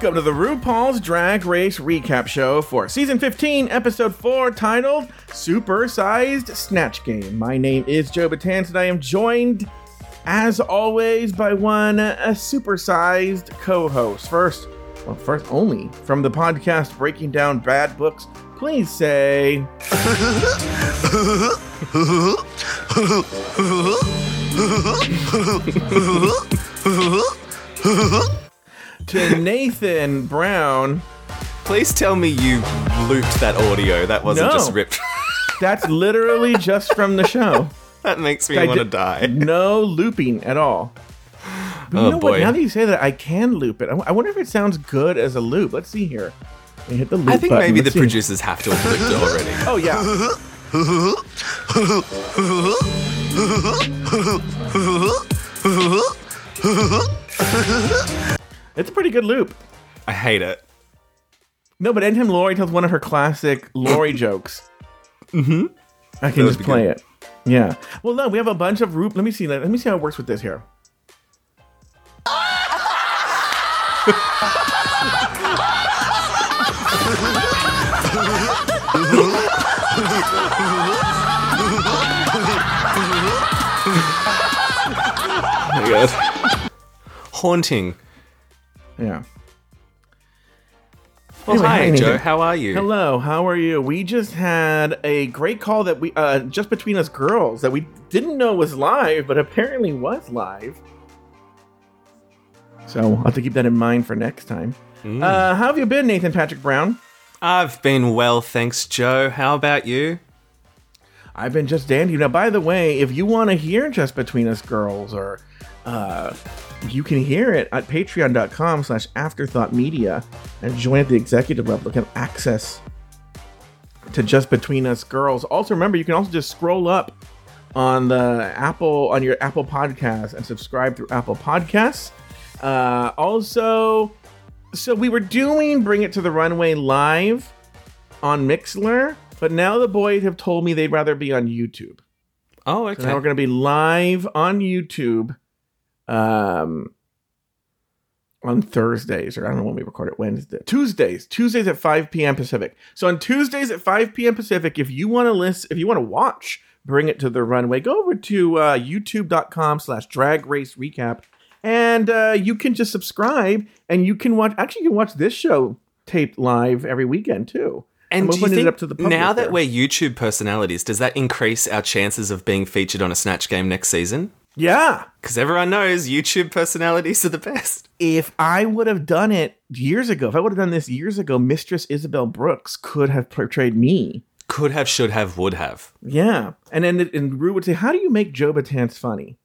Welcome to the RuPaul's Drag Race Recap Show for Season 15, Episode 4, titled Super Sized Snatch Game. My name is Joe Betance, and I am joined, as always, by one a super-sized co-host. First, well, first only from the podcast Breaking Down Bad Books. Please say. to Nathan Brown. Please tell me you looped that audio. That wasn't No. just ripped. That's literally just from the show. that makes me I want to did- die. No looping at all. But Oh, you know what? boy. Now that you say that, I can loop it. I, I wonder if it sounds good as a loop. Let's see here. Let me hit the loop I think button. maybe the Let's see. producers have to have looped it already. Oh yeah. it's a pretty good loop. I hate it. No, but anytime Lori tells one of her classic Lori jokes, mm-hmm. I can just play good. it. Yeah. Well, no, we have a bunch of root. Let me see. Let me see how it works with this here. Oh my god. Haunting. Yeah. Well, Anyway, hi, hi, Joe. Nathan. How are you? Hello. How are you? We just had a great call that we uh just between us girls that we didn't know was live, but apparently was live. So I'll have to keep that in mind for next time. Mm. Uh, how have you been, Nathan Patrick Brown? I've been well, thanks, Joe. How about you? I've been just dandy. Now, by the way, if you want to hear Just Between Us Girls, or uh, you can hear it at patreon.com slash afterthought media and join at the executive level to get access to Just Between Us Girls. Also, remember, you can also just scroll up on the Apple, on your Apple podcast and subscribe through Apple Podcasts. Uh, also, so we were doing Bring It to the Runway live on Mixlr, but now the boys have told me they'd rather be on YouTube. Oh, So okay. now we're going to be live on YouTube um, on Thursdays, or I don't know when we record it, Wednesday, Tuesdays, Tuesdays at 5 p.m. Pacific. So on Tuesdays at 5 p.m. Pacific, if you want to list, if you want to watch Bring It to the Runway, go over to uh, youtube.com slash drag race recap, and uh, you can just subscribe, and you can watch, actually, you can watch this show taped live every weekend, too. and I'm do you think up to the public now that there. we're YouTube personalities, does that increase our chances of being featured on a Snatch game next season? Yeah. Because everyone knows YouTube personalities are the best. if I would have done it years ago, if I would have done this years ago, Mistress Isabelle Brooks could have portrayed me. Could have, should have, would have. Yeah. And then and Rue would say, How do you make Joe Betance funny?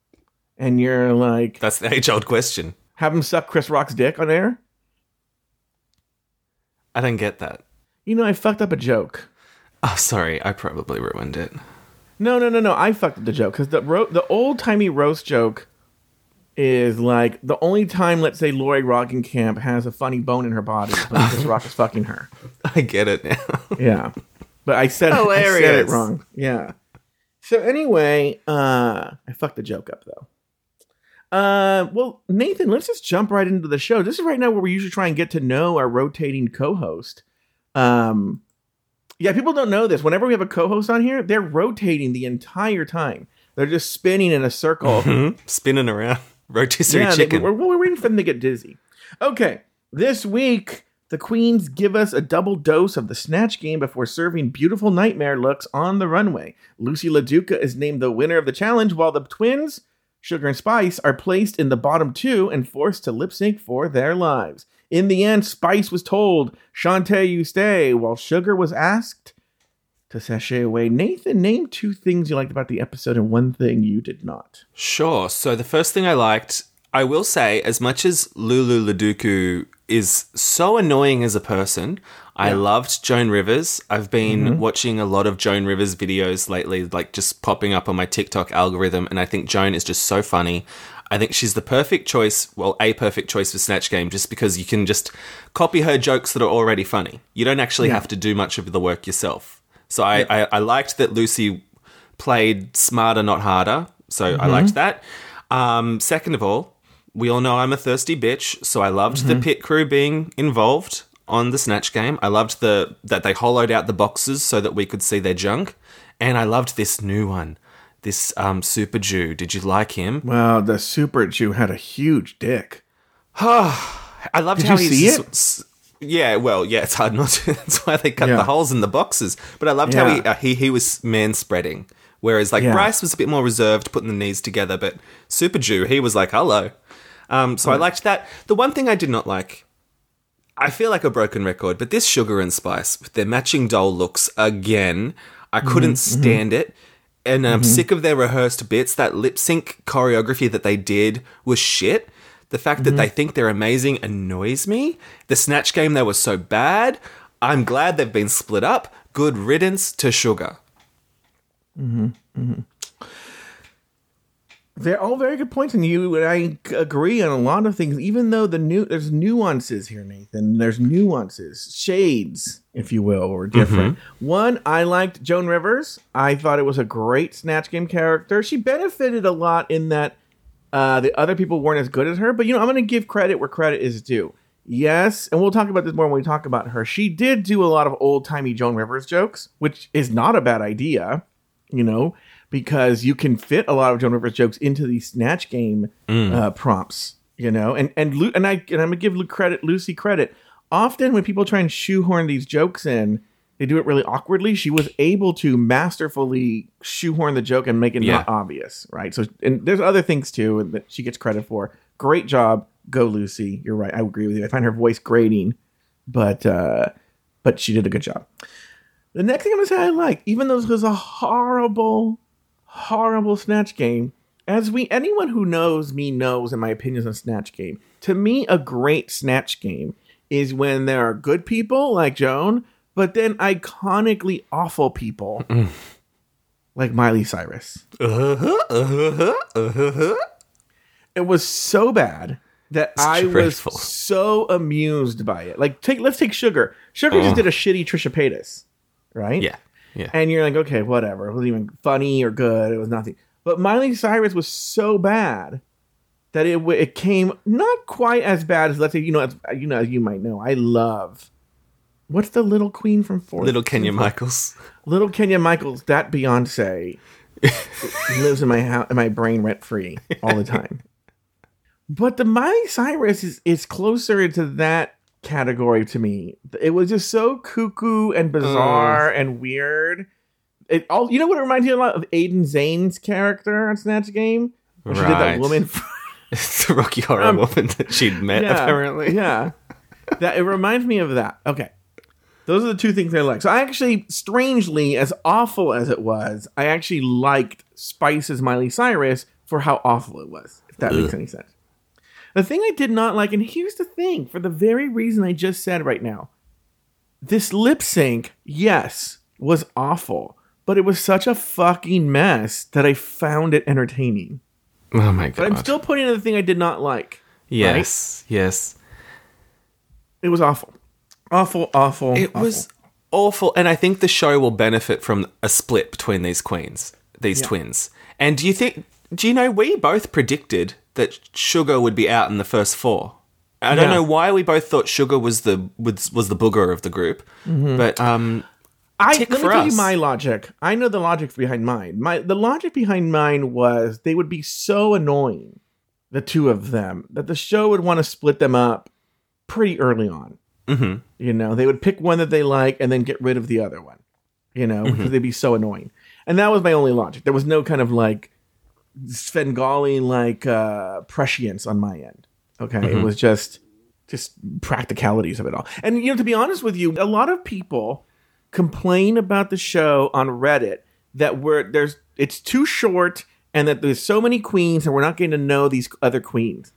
And you're like, That's the age old question. Have him suck Chris Rock's dick on air? I don't get that. You know, I fucked up a joke. Oh, sorry. I probably ruined it. No, no, no, no. I fucked up the joke because the ro- the old timey roast joke is like the only time, let's say, Lori Roggenkamp has a funny bone in her body is when Chris Rock is fucking her. I get it now. Yeah. But I said, I said it Hilarious. wrong. Yeah. So anyway, uh I fucked the joke up though. Uh well, Nathan, let's just jump right into the show. This is right now where we usually try and get to know our rotating co-host. Um yeah, people don't know this. Whenever we have a co-host on here, they're rotating the entire time. They're just spinning in a circle. Mhm. Spinning around. Rotisserie Yeah, they- chicken. we're, we're waiting for them to get dizzy. Okay, this week the queens give us a double dose of the snatch game before serving beautiful nightmare looks on the runway. Loosey LaDuca is named the winner of the challenge, while the twins, Sugar and Spice, are placed in the bottom two and forced to lip sync for their lives. In the end, Spice was told, Shantae, you stay, while Sugar was asked to sashay away. Nathan, name two things you liked about the episode and one thing you did not. Sure. So the first thing I liked, I will say, as much as Lulu Laduku is so annoying as a person, I loved Joan Rivers. I've been mm-hmm. watching a lot of Joan Rivers videos lately, like just popping up on my TikTok algorithm, and I think Joan is just so funny. I think she's the perfect choice, well, a perfect choice for Snatch Game, just because you can just copy her jokes that are already funny. You don't actually have to do much of the work yourself. So I, I, I liked that Loosey played smarter, not harder. So I liked that. Um, second of all, we all know I'm a thirsty bitch, so I loved the pit crew being involved on the snatch game. I loved the that they hollowed out the boxes so that we could see their junk, and I loved this new one, this um, Super Jew. Did you like him? Well, the Super Jew had a huge dick. Oh I loved Did how you see it? s- yeah, well, yeah, it's hard not to. That's why they cut Yeah. the holes in the boxes. But I loved how he uh, he he was man spreading, whereas like Yeah. Bryce was a bit more reserved, putting the knees together. But Super Jew, he was like hello. Um, so I liked that. The one thing I did not like, I feel like a broken record, but this Sugar and Spice with their matching doll looks again, I couldn't Mm-hmm, stand it. And I'm sick of their rehearsed bits. That lip sync choreography that they did was shit. The fact Mm-hmm. that they mm-hmm. think they're amazing annoys me. The Snatch game, they were so bad. I'm glad they've been split up. Good riddance to Sugar. Mm-hmm. They're all very good points, and you and I agree on a lot of things. Even though the new there's nuances here, Nathan. There's nuances, shades, if you will, or different. One, I liked Joan Rivers. I thought it was a great Snatch Game character. She benefited a lot in that uh, the other people weren't as good as her. But you know, I'm going to give credit where credit is due. Yes, and we'll talk about this more when we talk about her. She did do a lot of old timey Joan Rivers jokes, which is not a bad idea. You know, because you can fit a lot of Joan Rivers jokes into these Snatch Game uh, prompts. You know, and and Lu- and I and I'm gonna give Lu credit Loosey credit. Often when people try and shoehorn these jokes in, they do it really awkwardly. She was able to masterfully shoehorn the joke and make it Yeah. not obvious, right? So, and there's other things too that she gets credit for. Great job, go Loosey. You're right. I agree with you. I find her voice grating, but uh, but she did a good job. The next thing I'm gonna say I like, even though this was a horrible, horrible snatch game, as we anyone who knows me knows in my opinions on snatch game. To me, a great snatch game is when there are good people like Joan, but then iconically awful people like Miley Cyrus. Uh-huh, uh-huh, uh-huh, it was so bad that I dreadful. was so amused by it. Like, take let's take Sugar. Sugar just did a shitty Trisha Paytas, right? Yeah. Yeah. And you're like, okay, whatever. It wasn't even funny or good. It was nothing. But Miley Cyrus was so bad that it it came not quite as bad as let's say you know as, you know as you might know. I love what's the little queen from Fourth Little Kenya Michaels. Little Kenya Michaels. That Beyonce lives in my house, in my brain rent free all the time. but the Miley Cyrus is is closer to that category to me. It was just so cuckoo and bizarre and weird. It all you know what it reminds me a lot of Aiden Zhane's character on Snatch Game. Where she did that Right. woman the Rocky Horror Um, woman that she'd met, yeah, apparently. Yeah. That it reminds me of that. Okay. Those are the two things I like. So I actually, strangely, as awful as it was, I actually liked Spice's Miley Cyrus for how awful it was, if that makes any sense. The thing I did not like, and here's the thing, for the very reason I just said right now, this lip sync, yes, was awful, but it was such a fucking mess that I found it entertaining. Oh my god. But I'm still putting in the thing I did not like. yes. Yes. It was awful. Awful, awful. It awful. was awful, and I think the show will benefit from a split between these queens, these twins. And do you think? Do you know we both predicted that Sugar would be out in the first four? I don't Yeah. know why we both thought Sugar was the was, was the booger of the group, but um, I let me for tell us. you my logic. I know the logic behind mine. My the logic behind mine was they would be so annoying, the two of them, that the show would want to split them up pretty early on. mhm. You know, they would pick one that they like and then get rid of the other one. You know, because they'd be so annoying. And that was my only logic. There was no kind of like Svengali like uh prescience on my end. Okay. It was just just practicalities of it all. And you know, to be honest with you, a lot of people complain about the show on Reddit that we're there's it's too short and that there's so many queens and we're not getting to know these other queens.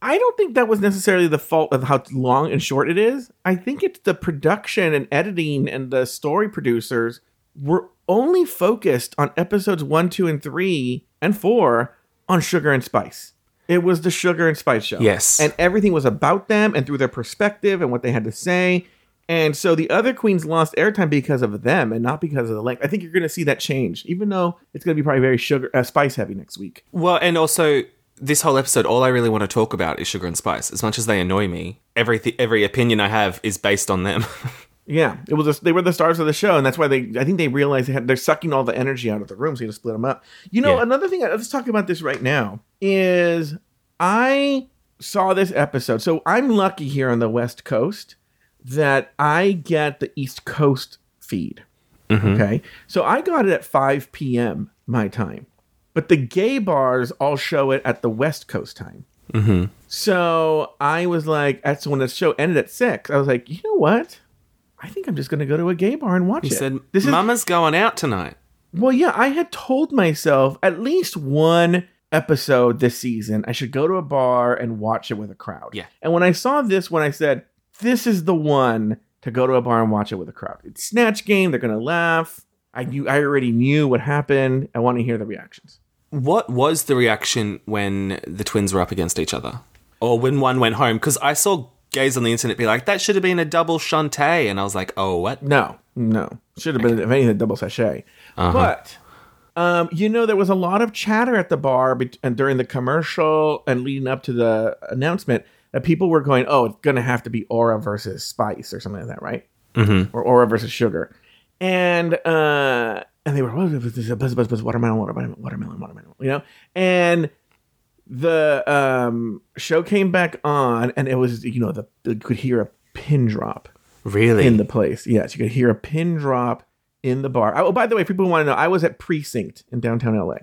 I don't think that was necessarily the fault of how long and short it is. I think it's the production and editing and the story producers were only focused on episodes one, two, and three and four on Sugar and Spice. It was the Sugar and Spice show. Yes. And everything was about them and through their perspective and what they had to say. And so the other queens lost airtime because of them and not because of the length. I think you're going to see that change, even though it's going to be probably very sugar uh, spice heavy next week. Well, and also this whole episode, all I really want to talk about is sugar and spice. As much as they annoy me, every th- every opinion I have is based on them. Yeah, it was. A, they were the stars of the show, and that's why they. I think they realized they had, they're sucking all the energy out of the room, so you had to split them up. You know, Yeah. another thing. Uh, let's talk about this right now. Is I saw this episode, so I'm lucky here on the West Coast that I get the East Coast feed. Mm-hmm. Okay, so I got it at 5 p.m. my time, but the gay bars all show it at the West Coast time. Mm-hmm. So I was like, that's when the show ended at six. I was like, you know what? I think I'm just going to go to a gay bar and watch He it. said, this is "Mama's going out tonight." well, yeah. I had told myself at least one episode this season I should go to a bar and watch it with a crowd. Yeah. And when I saw this one, I said, this is the one to go to a bar and watch it with a crowd. It's Snatch Game. They're going to laugh. I knew. I already knew what happened. I want to hear the reactions. What was the reaction when the twins were up against each other, or when one went home? Because I saw gays on the internet be like, "That should have been a double Shantae," and I was like, "Oh, what?" No, no. Should have been, if anything, a double sashay. But, um, you know, there was a lot of chatter at the bar bet- and during the commercial and leading up to the announcement that people were going, oh, it's going to have to be Aura versus Spice or something like that, right? Mm-hmm. Or Aura versus Sugar. And, uh, and they were, oh, is a buzz, buzz, buzz, watermelon, watermelon, watermelon, watermelon, you know? And the um, show came back on and it was, you know, the, you could hear a pin drop Really? in the place. Yes, you could hear a pin drop in the bar. Oh, by the way, people want to know, I was at Precinct in downtown LA,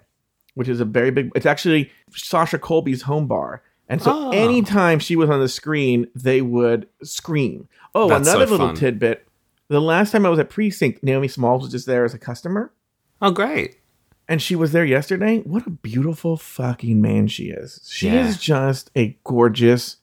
which is a very big. It's actually Sasha Colby's home bar, and so Oh. anytime she was on the screen, they would scream. Oh, That's another so little fun. tidbit: the last time I was at Precinct, Naomi Smalls was just there as a customer. oh, great. And she was there yesterday. What a beautiful fucking man she is. She Yeah. is just a gorgeous,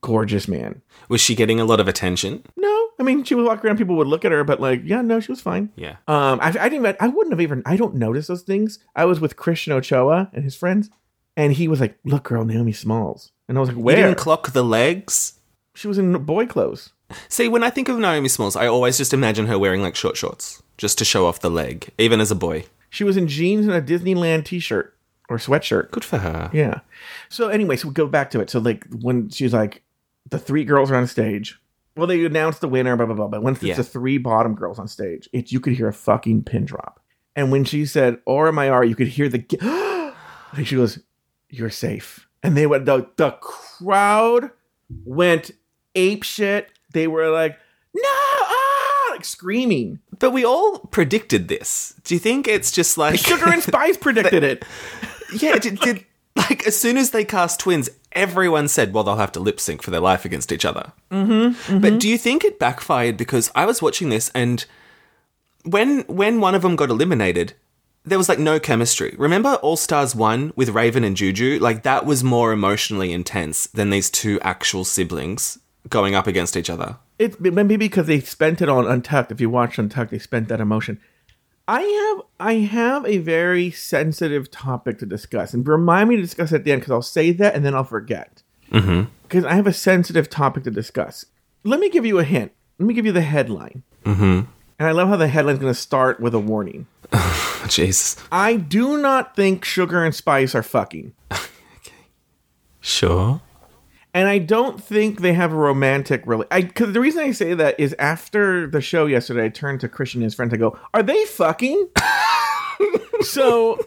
gorgeous man. Was she getting a lot of attention? No, I mean she would walk around, people would look at her, but like, yeah, no, she was fine. Yeah. Um, I, I didn't. even- I wouldn't have even. I don't notice those things. I was with Christian Ochoa and his friends, and he was like, "Look, girl, Naomi Smalls," and I was like, You "Where?" didn't clock the legs. she was in boy clothes. See, when I think of Naomi Smalls, I always just imagine her wearing like short shorts, just to show off the leg, even as a boy. She was in jeans and a Disneyland T-shirt or sweatshirt. Good for her. Yeah. So anyway, so we go back to it. So like when she's like, the three girls are on stage. Well, they announced the winner, blah blah blah. But once it's Yeah. the three bottom girls on stage, it you could hear a fucking pin drop. And when she said "Or am I are," you could hear the. like she goes, "You're safe." And they went. The the crowd went ape shit. They were like, "No!" Like screaming. But we all predicted this. Do you think it's just like Sugar and Spice predicted it. yeah, did, did like as soon as they cast twins, everyone said, "Well, they'll have to lip sync for their life against each other." Mm-hmm, But do you think it backfired because I was watching this and when when one of them got eliminated, there was like no chemistry. Remember All Stars one with Raven and Juju? Like that was more emotionally intense than these two actual siblings going up against each other. It's maybe because they spent it on Untucked. If you watch Untucked, they spent that emotion. I have I have a very sensitive topic to discuss, and remind me to discuss it at the end because I'll say that and then I'll forget. Because I have a sensitive topic to discuss. Let me give you a hint. Let me give you the headline. Mm-hmm. And I love how the headline's going to start with a warning. Jesus. I do not think Sugar and Spice are fucking. Okay. Sure. And I don't think they have a romantic really. I because the reason I say that is after the show yesterday, I turned to Christian and his friend to go, "Are they fucking?" so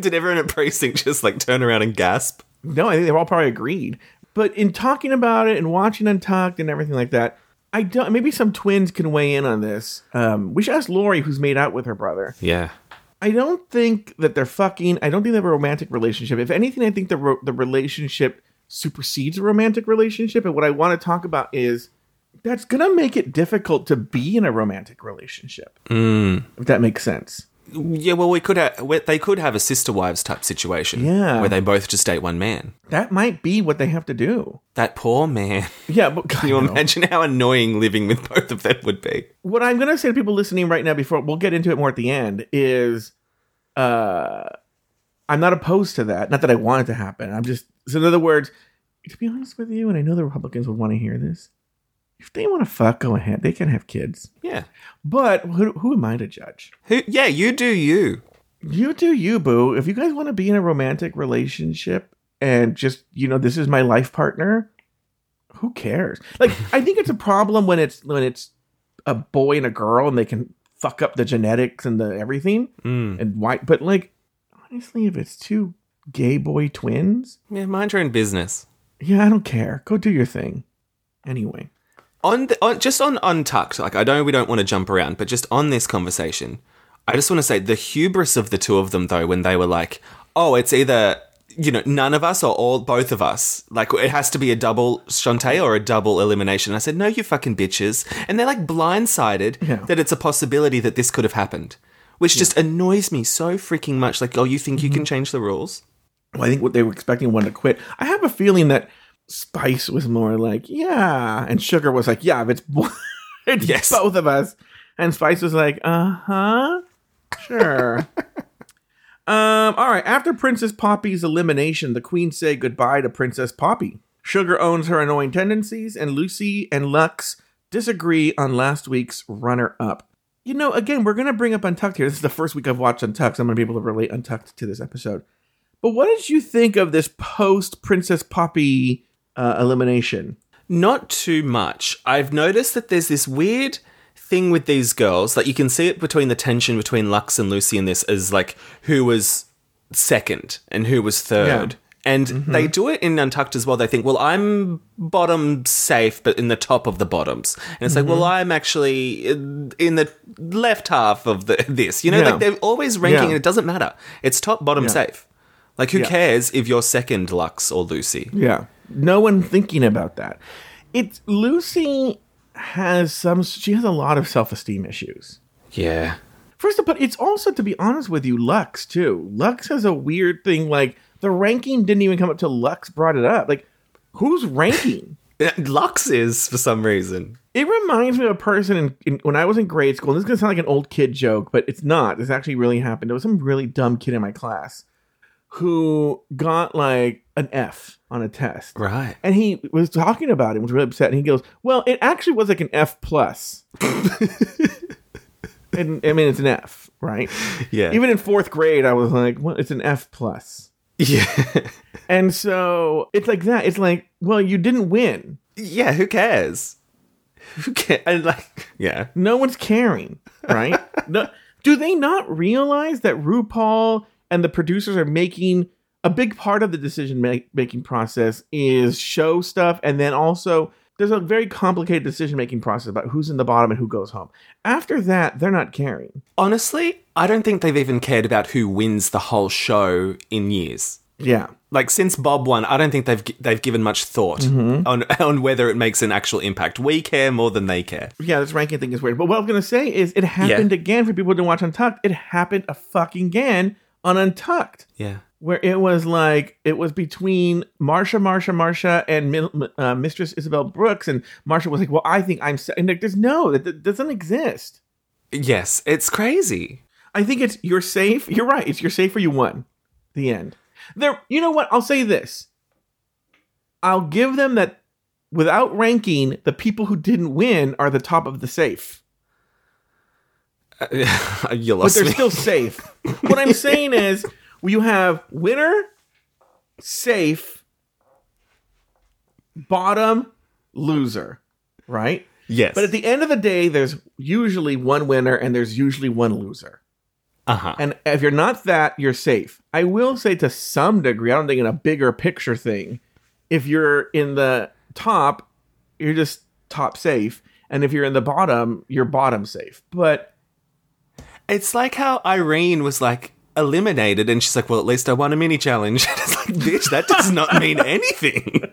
Did everyone at precinct just like turn around and gasp? no, I think they've all probably agreed. But in talking about it and watching Untucked and everything like that, I don't. Maybe some twins can weigh in on this. Um, we should ask Lori, who's made out with her brother. Yeah. I don't think that they're fucking. I don't think they have a romantic relationship. If anything, I think the ro- the relationship supersedes a romantic relationship. And what I want to talk about is that's gonna make it difficult to be in a romantic relationship. If that makes sense. Yeah, well, we could have. They could have a sister wives type situation. Yeah. where they both just date one man. That might be what they have to do. That poor man. Yeah, but Can you imagine how annoying living with both of them would be? what I'm gonna say to people listening right now, before we'll get into it more at the end, is uh I'm not opposed to that. Not that I want it to happen. I'm just so in other words, to be honest with you, and I know the Republicans would want to hear this. If they want to fuck, go ahead. They can have kids. Yeah. But who, who am I to judge? Who? Yeah, you do you. You do you, boo. If you guys want to be in a romantic relationship and just, you know, this is my life partner, who cares? Like, I think it's a problem when it's when it's a boy and a girl and they can fuck up the genetics and the everything Mm. and why. But like, honestly, if it's two gay boy twins, Yeah, mind your own business. yeah, I don't care. Go do your thing. Anyway, on, the, on just on untucked like i know we don't want to jump around but just on this conversation i just want to say the hubris of the two of them though when they were like oh it's either you know none of us or all both of us like it has to be a double Shantae or a double elimination i said no you fucking bitches and they're like blindsided Yeah. that it's a possibility that this could have happened which just annoys me so freaking much like oh you think you can change the rules well, I think what they were expecting one to quit. I have a feeling that Spice was more like, yeah, and Sugar was like, yeah, if it's, it's Yes. both of us, and Spice was like, uh huh, sure. um, all right. After Princess Poppy's elimination, the Queen say goodbye to Princess Poppy. Sugar owns her annoying tendencies, and Loosey and Luxx disagree on last week's runner-up. You know, again, we're gonna bring up Untucked here. This is the first week I've watched Untucked. So I'm gonna be able to relate Untucked to this episode. But what did you think of this post Princess Poppy uh, elimination? Not too much. I've noticed that there's this weird thing with these girls. Like you can see it between the tension between Luxx and Loosey in this is like who was second and who was third. And mm-hmm. they do it in Untucked as well. They think, well, I'm bottom safe, but in the top of the bottoms. And it's like, well, mm-hmm. I'm actually in the left half of the this. You know, Yeah. like they're always ranking, Yeah. and it doesn't matter. It's top, bottom, Yeah. safe. Like, who cares if you're second, Luxx or Loosey? Yeah. No one thinking about that. It's Loosey has some she has a lot of self-esteem issues. Yeah. First of all, it's also to be honest with you, Luxx too. Luxx has a weird thing like the ranking didn't even come up till Luxx brought it up. Like who's ranking? Luxx is for some reason. It reminds me of a person in, in, when I was in grade school. And this is gonna sound like an old kid joke, but it's not. This actually really happened. There was some really dumb kid in my class who got like an F on a test, Right. and he was talking about it. and Was really upset, and he goes, "Well, it actually was like an F plus." and I mean, it's an F, right? Yeah. Even in fourth grade, I was like, "Well, it's an F plus." Yeah. And so it's like that. It's like, well, you didn't win. yeah, who cares? Who cares? And like, yeah. No one's caring, right? no, do they not realize that RuPaul and the producers are making a big part of the decision ma- making process is show stuff, and then also there's a very complicated decision making process about who's in the bottom and who goes home. After that, they're not caring. Honestly, I don't think they've even cared about who wins the whole show in years. Yeah, Like since Bob won, I don't think they've they've given much thought on on whether it makes an actual impact. We care more than they care. yeah, this ranking thing is weird. But what I'm gonna say is, it happened again for people who didn't watch Untucked. It happened a fucking again on Untucked. Yeah. where it was like it was between Marcia, Marcia, Marcia, and Mil- uh, Mistress Isabelle Brooks, and Marcia was like, "Well, I think I'm," and like, there's no, that, that doesn't exist. Yes, it's crazy. I think it's you're safe. You're right. It's you're safe or you won. The end. There. You know what? I'll say this. I'll give them that. Without ranking, the people who didn't win are the top of the safe, you but they're me. still safe. what I'm saying is, you have winner, safe, bottom, loser, right? yes. But at the end of the day, there's usually one winner and there's usually one loser. Uh huh. And if you're not that, you're safe. I will say to some degree, I don't think in a bigger picture thing, if you're in the top, you're just top safe. And if you're in the bottom, you're bottom safe. But It's like how Irene was like eliminated, and she's like, "Well, at least I won a mini challenge." it's like, bitch, that does not mean anything.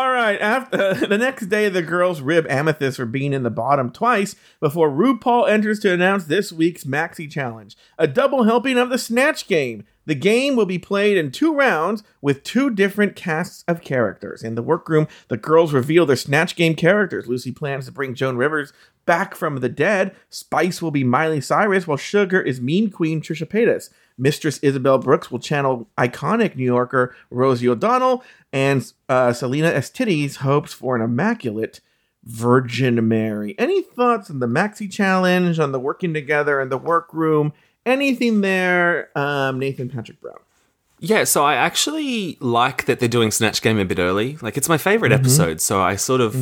All right. After the next day, the girls rib Amethyst for being in the bottom twice before RuPaul enters to announce this week's Maxi Challenge, a double helping of the Snatch Game. The game will be played in two rounds with two different casts of characters. In the workroom, the girls reveal their Snatch Game characters. Loosey plans to bring Joan Rivers back from the dead. Spice will be Miley Cyrus, while Sugar is Mean Queen Trisha Paytas. Mistress Isabelle Brooks will channel iconic New Yorker Rosie O'Donnell, and uh, Salina EsTitties hopes for an immaculate Virgin Mary. Any thoughts on the Maxi Challenge, on the working together in the workroom? Anything there, um, Nathan Patrick Brown? Yeah, so I actually like that they're doing Snatch Game a bit early. Like, it's my favorite episode, so I sort of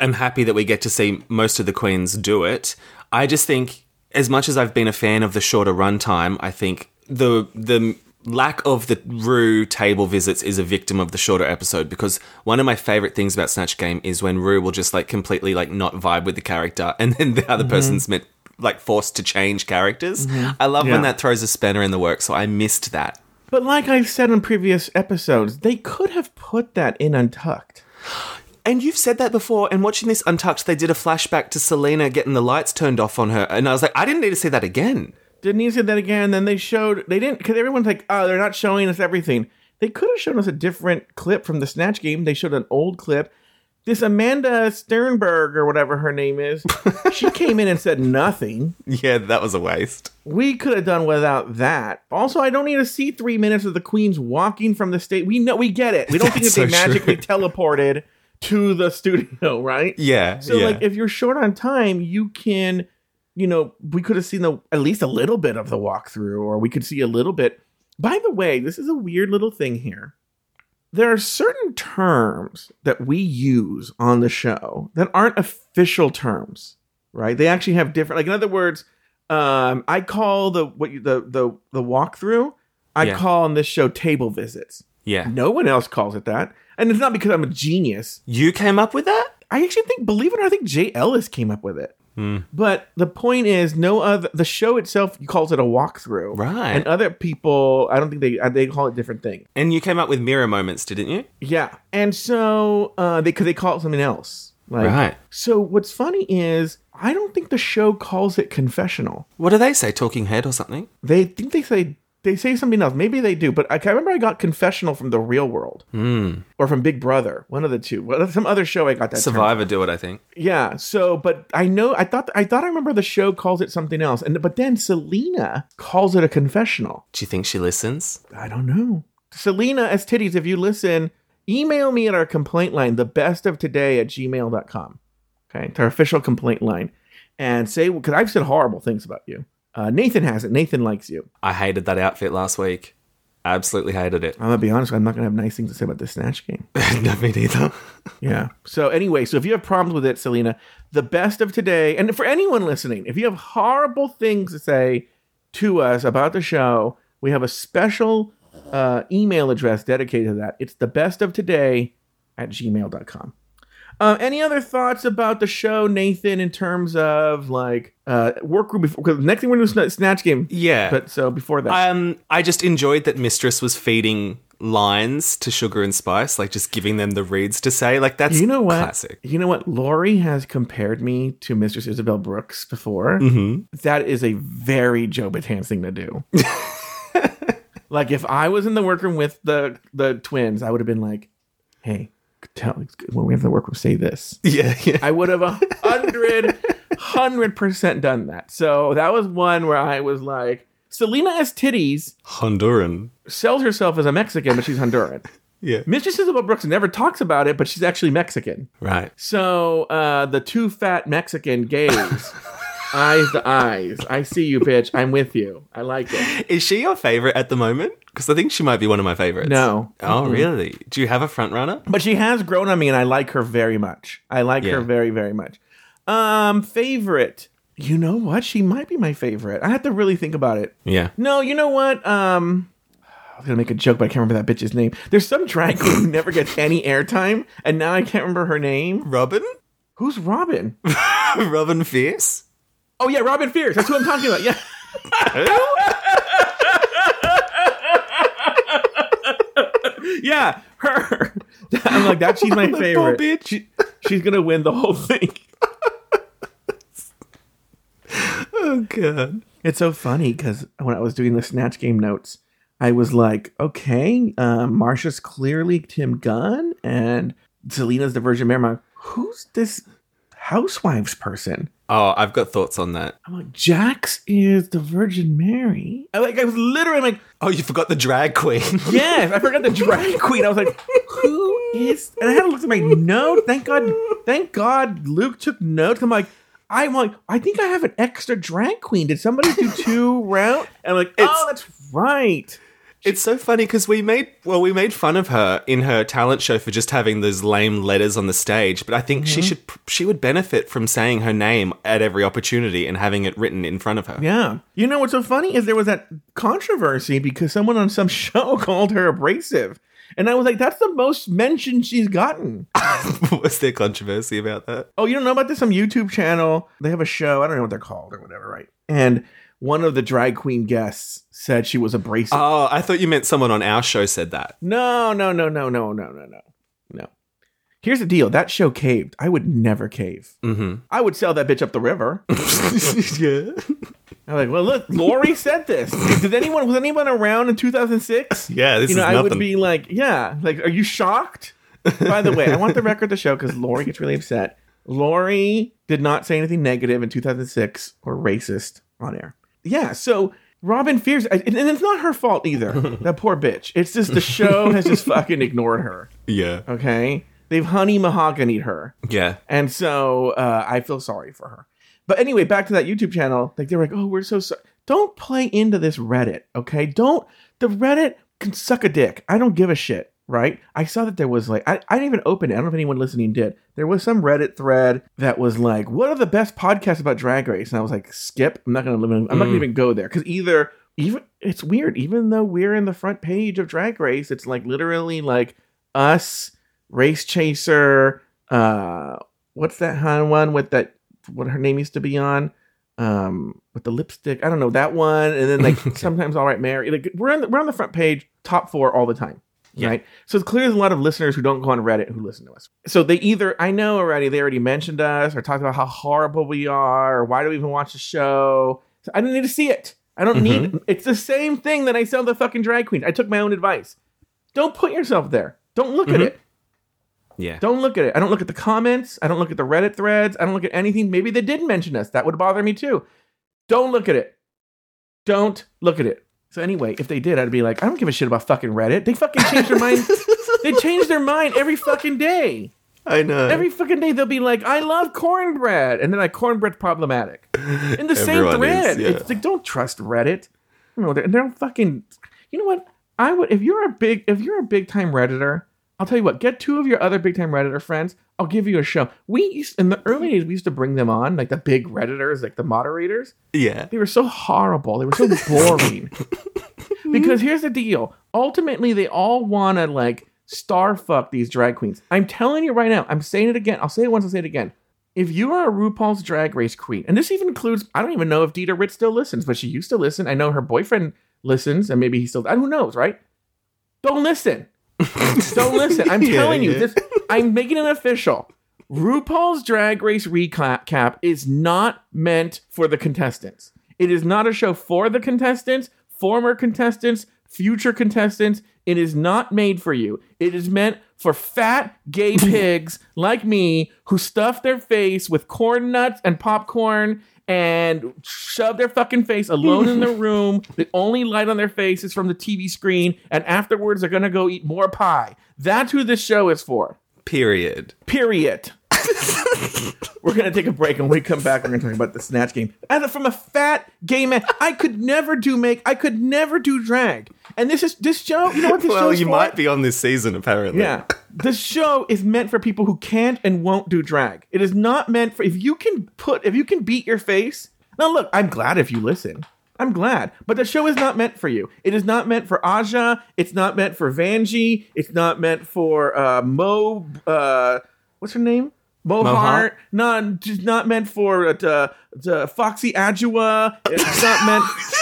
am happy that we get to see most of the queens do it. I just think, as much as I've been a fan of the shorter runtime, I think the the lack of the Rue table visits is a victim of the shorter episode because one of my favorite things about Snatch Game is when Rue will just like completely like not vibe with the character and then the other mm-hmm. person's meant like forced to change characters. Mm-hmm. I love Yeah. when that throws a spanner in the works, so I missed that. But like I've said in previous episodes, they could have put that in Untucked. And you've said that before. And watching this Untucked, they did a flashback to Salina getting the lights turned off on her, and I was like, I didn't need to see that again. Didn't you say that again? Then they showed they didn't because everyone's like, oh, they're not showing us everything. They could have shown us a different clip from the Snatch game. They showed an old clip. This Amandla Stenberg or whatever her name is, she came in and said nothing. Yeah, that was a waste. We could have done without that. Also, I don't need to see three minutes of the queens walking from the state. We know we get it. We don't think that That's they magically true. teleported to the studio, right? Yeah. So yeah. like if you're short on time, you can, you know, we could have seen the at least a little bit of the walkthrough, or we could see a little bit. By the way, this is a weird little thing here. There are certain terms that we use on the show that aren't official terms, right? They actually have different. Like in other words, um, I call the what you, the the the walkthrough. I Yeah. call on this show table visits. yeah. No one else calls it that, and it's not because I'm a genius. You came up with that? I actually think, believe it or not, I think Jay Ellis came up with it. Hmm. But the point is, no other. The show itself calls it a walkthrough, Right. And other people, I don't think they uh, they call it different thing. And you came up with mirror moments, didn't you? Yeah, and so uh, they because they call it something else, like, Right. So what's funny is, I don't think the show calls it confessional. What do they say? Talking head or something? They think they say they say something else. Maybe they do, but I, I remember I got confessional from the Real World Hmm. or from Big Brother, one of the two. Well, some other show I got that. Survivor do it, I think. Yeah. So, but I know I thought I thought I remember the show calls it something else, and but then Salina calls it a confessional. Do you think she listens? I don't know. Salina EsTitties, if you listen, email me at our complaint line, the best of today at gmail.com. Okay, to our official complaint line, and say because I've said horrible things about you. Uh, Nathan has it. Nathan likes you. I hated that outfit last week. Absolutely hated it. I'm gonna be honest. I'm not gonna have nice things to say about the snatch game. no, me neither. Yeah. So anyway, so if you have problems with it, Salina, the best of today, and for anyone listening, if you have horrible things to say to us about the show, we have a special uh, email address dedicated to that. It's the best of today at gmail.com. Uh, any other thoughts about the show, Nathan, in terms of like uh, workroom? Before, because next thing we're doing is Snatch Game. Yeah. But so before that, Um, I just enjoyed that Mistress was feeding lines to Sugar and Spice, like just giving them the reads to say. Like that's you know what? classic. You know what? Lori has compared me to Mistress Isabelle Brooks before. Mm-hmm. that is a very Joe Betance thing to do. like if I was in the workroom with the the twins, I would have been like, "Hey, tell when we have the workroom, say this." Yeah, yeah. I would have a hundred, hundred percent done that. So that was one where I was like, Salina EsTitties Honduran. sells herself as a Mexican, but she's Honduran. Yeah. Mistress Isabelle Brooks never talks about it, but she's actually Mexican. Right. So uh, the two fat Mexican gays, eyes to eyes. I see you, bitch. I'm with you. I like it. Is she your favorite at the moment? Because I think she might be one of my favorites. No. Oh, really? Do you have a front runner? But she has grown on me, and I like her very much. I like Yeah. her very, very much. Um, favorite. You know what? She might be my favorite. I have to really think about it. Yeah. No, you know what? Um, I was gonna make a joke, but I can't remember that bitch's name. There's some drag queen who never gets any airtime, and now I can't remember her name. Robin? Who's Robin? Robin Fierce? Oh yeah, Robin Fierce. That's who I'm talking about. Yeah. yeah, her. I'm like that. She's my favorite. bitch. She- she's gonna win the whole thing. Oh, God. It's so funny because when I was doing the snatch game notes, I was like, okay, uh, Marcia's clearly Tim Gunn, and Salina's the Virgin Mary. Who's this housewives person? Oh, I've got thoughts on that. I'm like, Jax is the Virgin Mary. I like, I was literally like, Oh, you forgot the drag queen. yes, I forgot the drag queen. I was like, who is? And I had to look at my note. Thank God, thank God Luke took notes. I'm like, I'm like, I think I have an extra drag queen. Did somebody do two round? And I'm like, oh, that's right. It's so funny because we made well, we made fun of her in her talent show for just having those lame letters on the stage. But I think she mm-hmm. should she would benefit from saying her name at every opportunity and having it written in front of her. Yeah. You know what's so funny is there was that controversy because someone on some show called her abrasive. And I was like, that's the most mention she's gotten. What's there controversy about that? Oh, you don't know about this? Some YouTube channel. They have a show. I don't know what they're called or whatever, right? And one of the drag queen guests said she was abrasive. Oh, I thought you meant someone on our show said that. no, no, no, no, no, no, no, no. No. Here's the deal. That show caved. I would never cave. Mm-hmm. I would sell that bitch up the river. yeah. I'm like, well, look, Lori said this. Did anyone was anyone around in 2006? Yeah, this is nothing. you know, is I nothing. would be like, yeah, like, are you shocked? By the way, I want the record to show because Lori gets really upset. Lori did not say anything negative in 2006 or racist on air. Yeah, so Robin Fierce, and it's not her fault either. that poor bitch. It's just the show has just fucking ignored her. yeah. Okay, they've honey mahoganyed her. Yeah. And so uh, I feel sorry for her. But anyway, back to that YouTube channel. Like they were like, "Oh, we're so sorry." Don't play into this Reddit, okay? Don't. The Reddit can suck a dick. I don't give a shit, right? I saw that there was like, I, I didn't even open it. I don't know if anyone listening did. There was some Reddit thread that was like, "What are the best podcasts about Drag Race?" And I was like, "Skip. I'm not gonna live. In, I'm not gonna even go there because either even it's weird. Even though we're in the front page of Drag Race, it's like literally like us, Race Chaser. Uh, what's that Han one with that? What her name used to be on? Um, with the lipstick. I don't know that one. And then like sometimes All Right Mary. Like we're on the, we're on the front page, top four all the time. Yeah. Right. So it's clear there's a lot of listeners who don't go on Reddit who listen to us. So they either I know already they already mentioned us or talked about how horrible we are or why do we even watch the show. So I don't need to see it. I don't need mm-hmm. it's the same thing that I sell the fucking drag queen. I took my own advice. Don't put yourself there. Don't look at mm-hmm. it. Yeah. Don't look at it. I don't look at the comments. I don't look at the Reddit threads. I don't look at anything. Maybe they did mention us. That would bother me too. Don't look at it. Don't look at it. So anyway, if they did, I'd be like, I don't give a shit about fucking Reddit. They fucking change their mind. they change their mind every fucking day. I know. Every fucking day they'll be like, I love cornbread. And then like cornbread's problematic. In the same Everyone is, thread. yeah. It's like don't trust Reddit. You know, they're, they're fucking you know what? I would if you're a big if you're a big time Redditor, I'll tell you what, get two of your other big time Redditor friends. I'll give you a show. We used in the early days we used to bring them on, like the big Redditors, like the moderators. yeah. They were so horrible. They were so boring. because here's the deal. Ultimately, they all want to like star fuck these drag queens. I'm telling you right now. I'm saying it again. I'll say it once. I'll say it again. If you are a RuPaul's Drag Race queen, and this even includes, I don't even know if Dita Ritz still listens, but she used to listen. I know her boyfriend listens, and maybe he still. I who knows, right? Don't listen. don't listen. I'm Yeah, telling you yeah. this. I'm making it official. RuPaul's Drag Race recap is not meant for the contestants. It is not a show for the contestants, former contestants, future contestants. It is not made for you. It is meant for fat gay pigs like me who stuff their face with corn nuts and popcorn and shove their fucking face alone in the room. The only light on their face is from the TV screen, and afterwards they're gonna go eat more pie. That's who this show is for. Period. Period. We're gonna take a break, and when we come back, we're gonna talk about the snatch game. And from a fat gay man, I could never do make. I could never do drag. And this is this show. You know what this show Well, is you for? might be on this season, apparently. Yeah. The show is meant for people who can't and won't do drag. It is not meant for if you can put if you can beat your face. Now look, I'm glad if you listen. I'm glad. But the show is not meant for you. It is not meant for Aja. It's not meant for Vanjie. It's not meant for uh Mo uh what's her name? Mo Mo Not just not meant for uh, uh, Foxy Adjua. It's not meant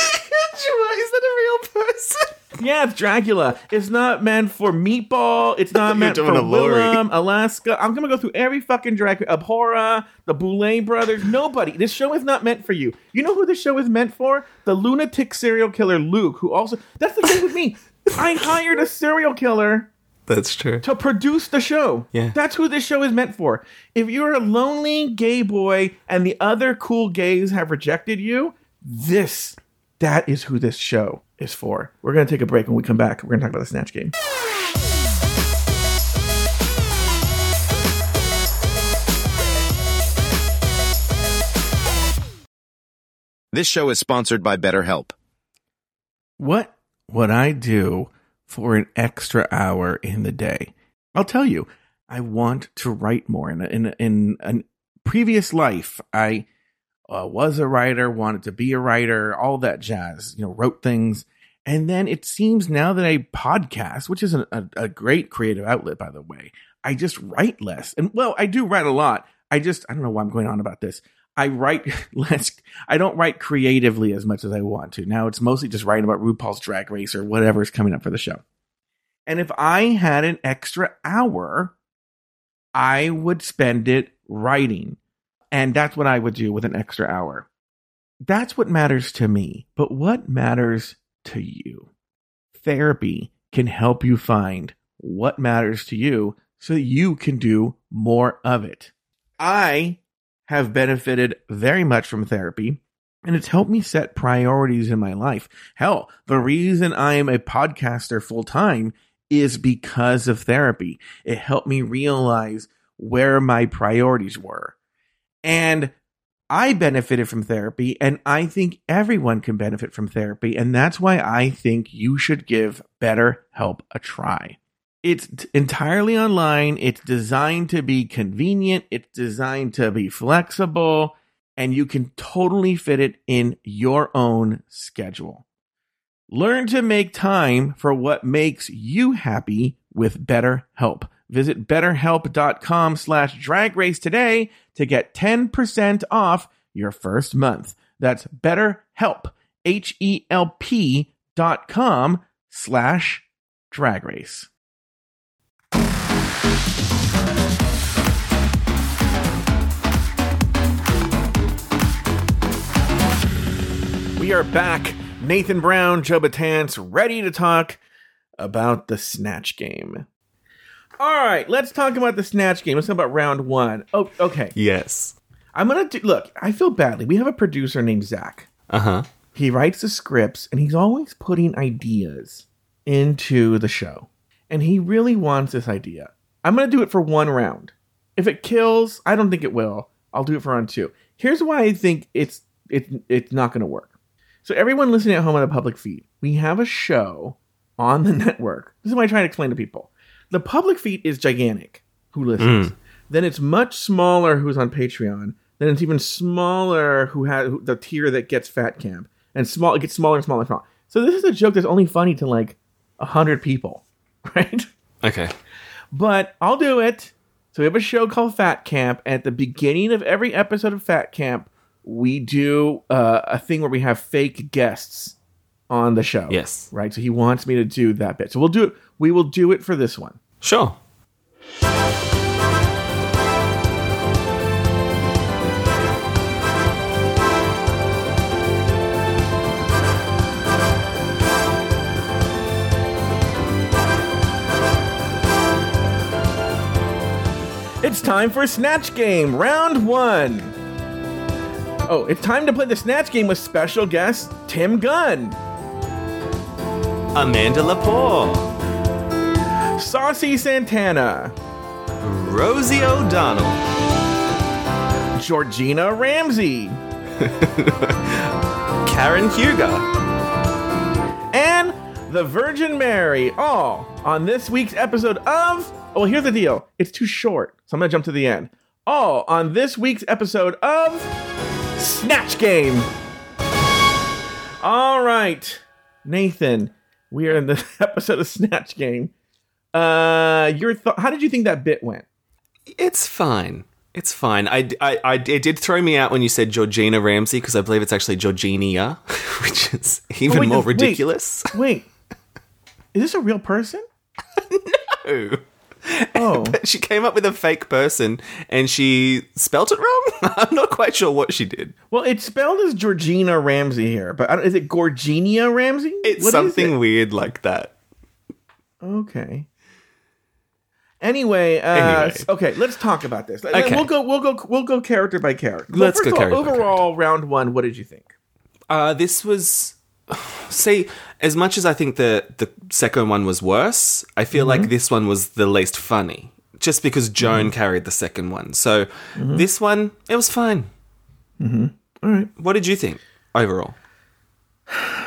is that a real person? Yeah, it's Dragula. It's not meant for Meatball. It's not meant for Willam, Alaska. I'm gonna go through every fucking Dragula. Abhora, the Boulet brothers. Nobody. This show is not meant for you. You know who this show is meant for? The lunatic serial killer Luke, who also. That's the thing with me. I hired a serial killer that's true. To produce the show. Yeah. That's who this show is meant for. If you're a lonely gay boy and the other cool gays have rejected you, this, that is who this show is for. We're going to take a break. When we come back, we're going to talk about the Snatch game. This show is sponsored by BetterHelp. What would I do? For an extra hour in the day? I'll tell you, I want to write more. In in in a previous life, I uh, was a writer, wanted to be a writer, all that jazz. You know, wrote things, and then it seems now that I podcast, which is a, a, a great creative outlet, by the way, I just write less. And well, I do write a lot. I just I don't know why I'm going on about this. I write less. I don't write creatively as much as I want to. Now it's mostly just writing about RuPaul's Drag Race or whatever's coming up for the show. And if I had an extra hour, I would spend it writing. And that's what I would do with an extra hour. That's what matters to me. But what matters to you? Therapy can help you find what matters to you so that you can do more of it. I have benefited very much from therapy and it's helped me set priorities in my life. Hell, the reason I am a podcaster full time is because of therapy. It helped me realize where my priorities were. And I benefited from therapy, and I think everyone can benefit from therapy. And that's why I think you should give BetterHelp a try. It's entirely online. It's designed to be convenient. It's designed to be flexible and you can totally fit it in your own schedule. Learn to make time for what makes you happy with BetterHelp. Visit betterhelp.com slash drag race today to get 10% off your first month. That's betterhelp, H-E-L-P dot com slash drag race. We are back. Nathan Brown, Joe Betance, ready to talk about the Snatch Game. All right, let's talk about the Snatch Game. Let's talk about round one. Oh, okay. Yes. I'm gonna do. Look, I feel badly. We have a producer named Zach. Uh huh. He writes the scripts, and he's always putting ideas into the show. And he really wants this idea. I'm gonna do it for one round. If it kills, I don't think it will. I'll do it for round two. Here's why I think it's it's it's not gonna work. So everyone listening at home on the public feed, we have a show on the network. This is what I try to explain to people. The public feed is gigantic. Who listens? Mm. Then it's much smaller. Who's on Patreon? Then it's even smaller. Who has who, the tier that gets Fat Camp? And small. It gets smaller and smaller and smaller. So this is a joke that's only funny to like a hundred people, right? Okay. But I'll do it. So we have a show called Fat Camp. At the beginning of every episode of Fat Camp, we do uh, a thing where we have fake guests on the show. Yes. Right. So he wants me to do that bit. So we'll do it. We will do it for this one. Sure. It's time for Snatch Game, round one. Oh, it's time to play the Snatch Game with special guest Tim Gunn, Amanda Lepore, Saucy Santana, Rosie O'Donnell, Georgina Ramsey, Karen Huger, and the Virgin Mary, all on this week's episode of. Oh, well, here's the deal. It's too short, so I'm gonna jump to the end. All on this week's episode of Snatch Game. All right, Nathan, we are in the episode of Snatch Game. Uh, your th- how did you think that bit went? It's fine. It's fine. I, I, I, it did throw me out when you said Georgina Ramsey because I believe it's actually Georginia, which is even Oh, wait, more wait. ridiculous. Wait, is this a real person? no. Oh, She came up with a fake person and she spelt it wrong. I'm not quite sure what she did. well, it's spelled as Georgina Ramsey here, but I don't, is it Gorginia Ramsey? It's What something it? weird like that. Okay. Anyway, uh, Anyway. okay, let's talk about this. Okay. We'll go. We'll go. We'll go character by character. Let's go all, character Overall, round one. What did you think? Uh, this was. See, as much as I think the the second one was worse, I feel Mm-hmm. like this one was the least funny, just because Joan carried the second one. So Mm-hmm. this one, it was fine. All right. What did you think? overall?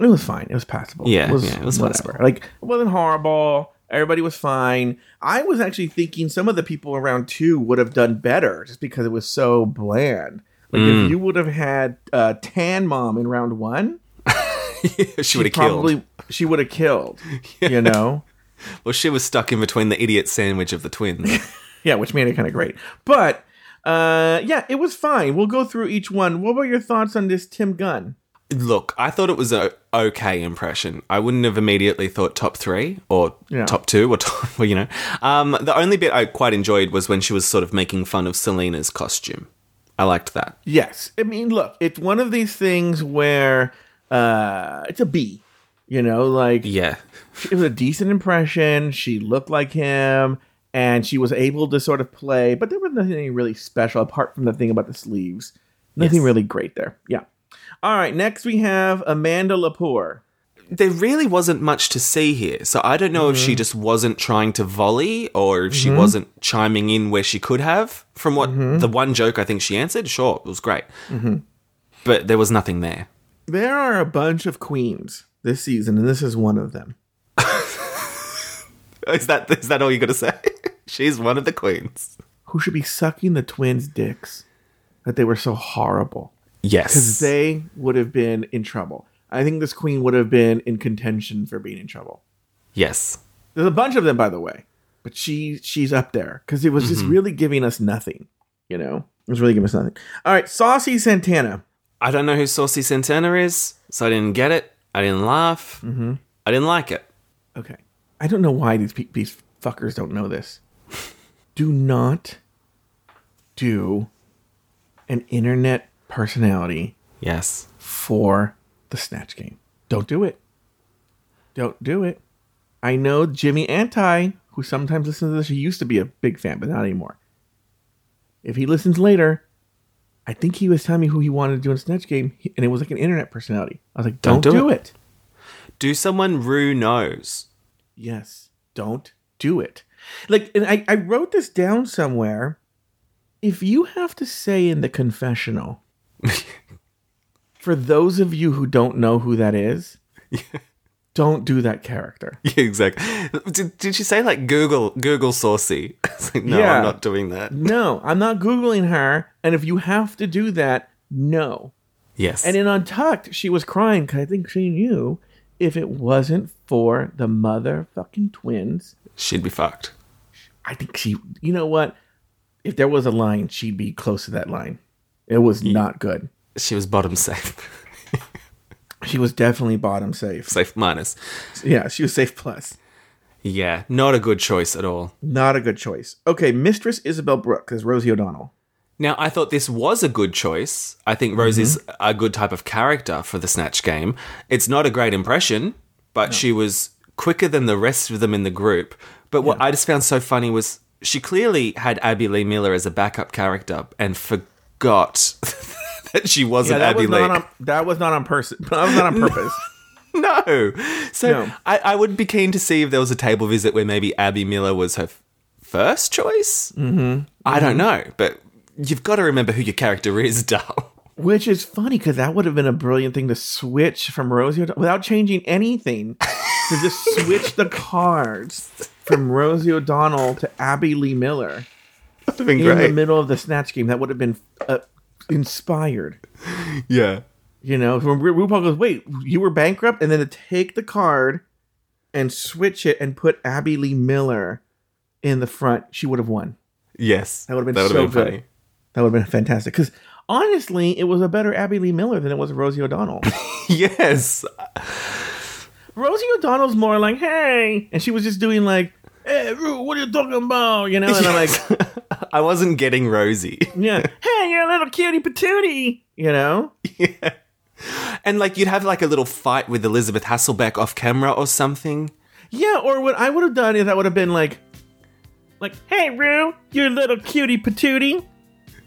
It was fine. It was passable. Yeah, it was, yeah, it was whatever. passable. Like it wasn't horrible. Everybody was fine. I was actually thinking some of the people around two would have done better just because it was so bland. Like Mm. if you would have had uh, Tan Mom in round one, she would have killed. probably she would have killed. You know. Well, she was stuck in between the idiot sandwich of the twins. Yeah, which made it kind of great. But uh, yeah, it was fine. We'll go through each one. What were your thoughts on this Tim Gunn? Look, I thought it was a okay impression. I wouldn't have immediately thought top three or Yeah. top two or top, well, you know. Um, the only bit I quite enjoyed was when she was sort of making fun of Salina's costume. I liked that. Yes, I mean, look, it's one of these things where uh, it's a B. You know, like Yeah, it was a decent impression. She looked like him, and she was able to sort of play, but there was nothing really special apart from the thing about the sleeves. Nothing Yes. really great there. Yeah. All right. Next, we have Amanda Lepore. There really wasn't much to see here. So I don't know if Mm-hmm. she just wasn't trying to volley or if she wasn't chiming in where she could have. From what Mm-hmm. the one joke I think she answered, sure, it was great. But there was nothing there. There are a bunch of queens this season, and this is one of them. Is that is that all you got to say? She's one of the queens. Who should be sucking the twins' dicks that they were so horrible? Yes, Because they would have been in trouble. I think this queen would have been in contention for being in trouble. yes, There's a bunch of them, by the way, but she she's up there because it was just really giving us nothing. You know, it was really giving us nothing. All right, Saucy Santana. I don't know who Saucy Santana is, so I didn't get it. I didn't laugh. Mm-hmm. I didn't like it. Okay, I don't know why these pe- these fuckers don't know this. Do not do an internet personality Yes, for the Snatch game. Don't do it. Don't do it. I know Jimmy Anti, who sometimes listens to this, he used to be a big fan, but not anymore. If he listens later, I think he was telling me who he wanted to do in a Snatch game, and it was like an internet personality. I was like, don't, Don't do do it. do someone Rue knows. Yes, don't do it. Like, and I, I wrote this down somewhere. If you have to say in the confessional, for those of you who don't know who that is, don't do that character. Yeah, exactly. Did, did you say like Google Google Saucy? It's like, no, Yeah. I'm not doing that. No, I'm not Googling her. And if you have to do that, no. Yes, And in Untucked, she was crying because I think she knew if it wasn't for the motherfucking twins, she'd be fucked. I think she, you know what? If there was a line, she'd be close to that line. It was not good. She was bottom safe, She was definitely bottom safe. safe minus. Yeah, she was safe plus. Yeah, not a good choice at all. Not a good choice. Okay, Mistress Isabelle Brooks is Rosie O'Donnell. Now, I thought this was a good choice. I think Rosie's mm-hmm. a good type of character for the Snatch game. It's not a great impression, but she was quicker than the rest of them in the group. But what I just found so funny was she clearly had Abby Lee Miller as a backup character and forgot that she wasn't that Abby was on. That was not on person. That was not on purpose. No. So No. I, I would be keen to see if there was a table visit where maybe Abby Miller was her f- first choice. Mm-hmm. I don't know, but you've got to remember who your character is, Dal. Which is funny because that would have been a brilliant thing to switch from Rosie O'Donnell without changing anything. to just switch the cards from Rosie O'Donnell to Abby Lee Miller That'd have been in the middle of the Snatch game. That would have been uh, inspired. Yeah. You know, when Ru- RuPaul goes, "Wait, you were bankrupt," and then to take the card and switch it and put Abby Lee Miller in the front, she would have won. Yes. That would have been so been good. funny. That would have been fantastic. Because honestly, it was a better Abby Lee Miller than it was Rosie O'Donnell. yes. Rosie O'Donnell's more like, "Hey," and she was just doing like, "Hey, Ru, what are you talking about?" You know, and I'm like, I wasn't getting Rosie. "Yeah, hey, you're a little cutie patootie," you know. yeah. And like you'd have like a little fight with Elizabeth Hasselbeck off camera or something. Yeah, or what I would have done is I would have been like, like, hey, Rue, you're a little cutie patootie.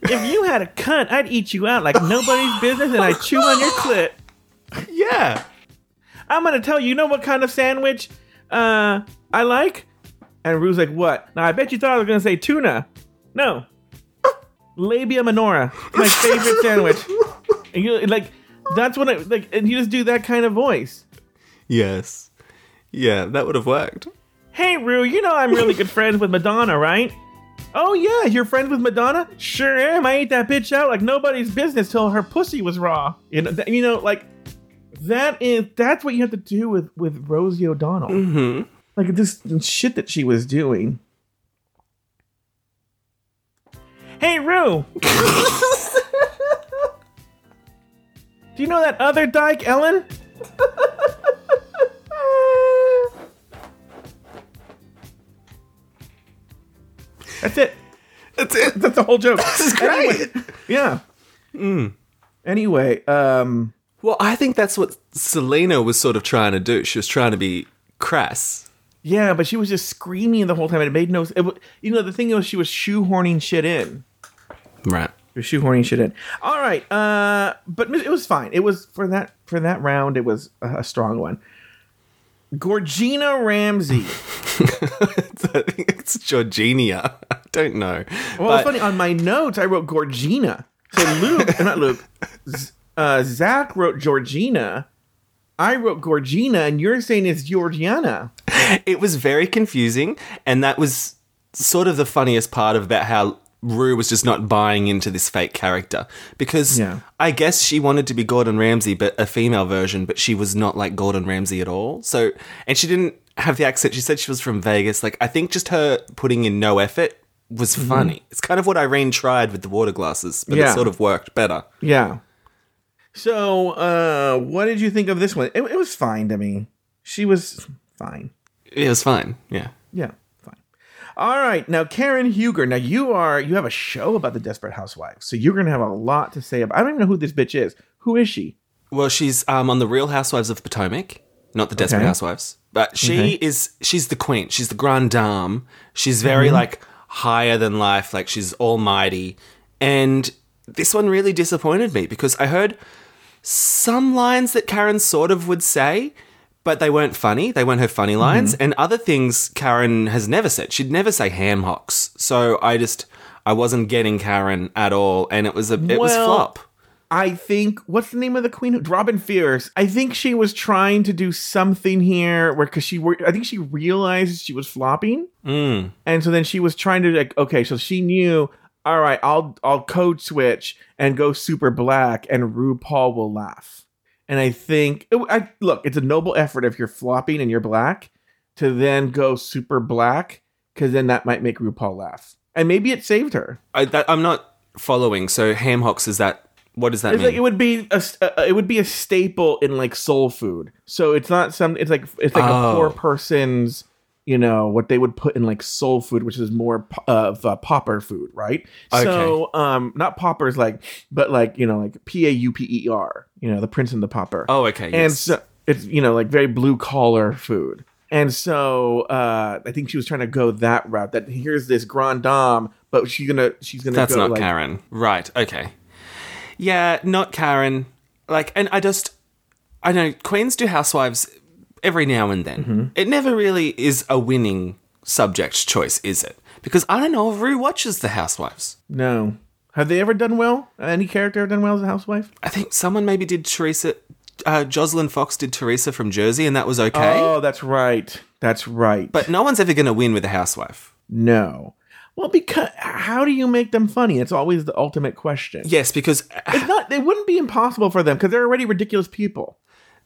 If you had a cunt, I'd eat you out like nobody's business and I'd chew on your clit. Yeah. I'm gonna tell you, you know what kind of sandwich uh I like? And Rue's like, what? Now I bet you thought I was gonna say tuna. No. Labia minora. My favorite sandwich. And you like that's what I like, and you just do that kind of voice. Yes. Yeah, that would have worked. Hey, Rue, you know I'm really good friends with Madonna, right? Oh yeah, you're friends with Madonna? Sure am. I ate that bitch out like nobody's business till her pussy was raw. You know, th- you know, like that is that's what you have to do with with Rosie O'Donnell. Mm-hmm. Like this shit that she was doing. Hey, Rue. Do you know that other dyke, Ellen? That's it. That's it. That's the whole joke. This is great. Yeah. Anyway, um, Well, I think that's what Salina was sort of trying to do. She was trying to be crass. yeah, but she was just screaming the whole time. and It made no. It, you know, the thing was, she was shoehorning shit in. Right. Was shoehorning shit in. All right, uh, but it was fine. It was for that for that round. It was a, a strong one. Gorgina Ramsey. it's Georgina. I don't know. Well, But- it's funny. On my notes, I wrote Gorgina. So Luke, not Luke, uh, Zach wrote Georgina. I wrote Gorgina, and you're saying it's Georgiana. it was very confusing, and that was sort of the funniest part of about how Rue was just not buying into this fake character because Yeah. I guess she wanted to be Gordon Ramsay, but a female version, but she was not like Gordon Ramsay at all. So, and she didn't have the accent. She said she was from Vegas. Like, I think just her putting in no effort was funny. It's kind of what Irene tried with the water glasses, but Yeah. it sort of worked better. Yeah. So, uh, what did you think of this one? It, it was fine to me. She was fine. It was fine. Yeah. Yeah, fine. All right, now Karen Huger. Now you are you have a show about the Desperate Housewives, so you're gonna have a lot to say about. I don't even know who this bitch is. Who is she? Well, she's um, on the Real Housewives of Potomac, not the Desperate Okay. Housewives. But she Okay. is she's the queen. She's the grande dame. She's very Mm-hmm. like higher than life. Like she's almighty. And this one really disappointed me because I heard some lines that Karen sort of would say, but they weren't funny. They weren't her funny lines. Mm-hmm. And other things Karen has never said. She'd never say ham hocks. So I just I wasn't getting Karen at all, and it was a it was flop. I think what's the name of the queen? Robin Fierce. I think she was trying to do something here where because she I think she realized she was flopping, Mm. and so then she was trying to like okay, so she knew. All right, I'll I'll code switch and go super black, and RuPaul will laugh. And I think I look, it's a noble effort if you're flopping and you're black to then go super black because then that might make RuPaul laugh, and maybe it saved her. I, I'm not following. So ham hocks is that? What does that It's mean? like it would be a uh, it would be a staple in like soul food. So it's not some. It's like it's like Oh. a poor person's. You know what they would put in like soul food, which is more po- of uh, popper food, right? So, um, not poppers like, but like you know, like P A U P E R. You know, the Prince and the Popper. oh, okay. and Yes. so it's you know like very blue collar food. And so uh, I think she was trying to go that route. That here's this grand dame, but she's gonna she's gonna That's go not like, Karen. Right. Okay. Yeah, not Karen. Like, and I just, I know queens do housewives every now and then. Mm-hmm. It never really is a winning subject choice, is it? Because I don't know if Rue watches the housewives. No. Have they ever done well? Any character ever done well as a housewife? I think someone maybe did Teresa. Uh, Joslyn Fox did Teresa from Jersey, and that was okay. Oh, that's right. That's right. but no one's ever going to win with a housewife. no. Well, because how do you make them funny? It's always the ultimate question. Yes, because It's not. It wouldn't be impossible for them because they're already ridiculous people.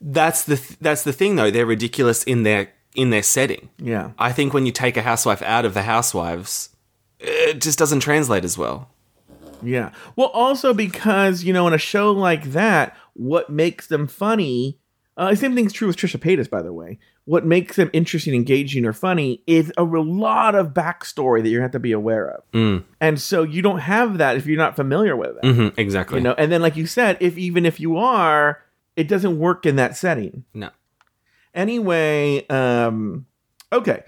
That's the th- that's the thing though. They're ridiculous in their in their setting. Yeah. I think when you take a housewife out of the housewives, it just doesn't translate as well. Yeah. Well, also because you know, in a show like that, what makes them funny? Uh, same thing's true with Trisha Paytas, by the way. What makes them interesting, engaging, or funny is a lot of backstory that you have to be aware of. And so you don't have that if you're not familiar with it. hmm exactly. You know, and then like you said, if even if you are, it doesn't work in that setting. No. Anyway, um, okay.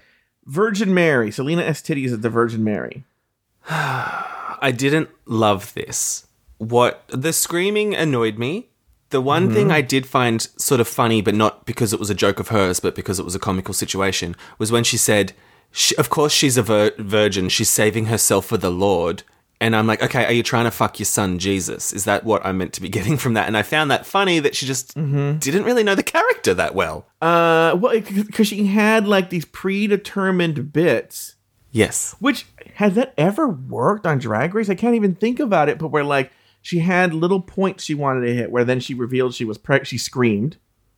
Virgin Mary, Salina EsTitties is the Virgin Mary. I didn't love this. What the screaming annoyed me. The one thing I did find sort of funny, but not because it was a joke of hers, but because it was a comical situation, was when she said, she, "Of course she's a vir- virgin. She's saving herself for the Lord." And I'm like, okay, are you trying to fuck your son Jesus? Is that what I'm meant to be getting from that? And I found that funny that she just didn't really know the character that well. Uh, well, because she had like these predetermined bits. Yes. Which has that ever worked on Drag Race? I can't even think about it. But where like she had little points she wanted to hit, where then she revealed she was preg- she screamed,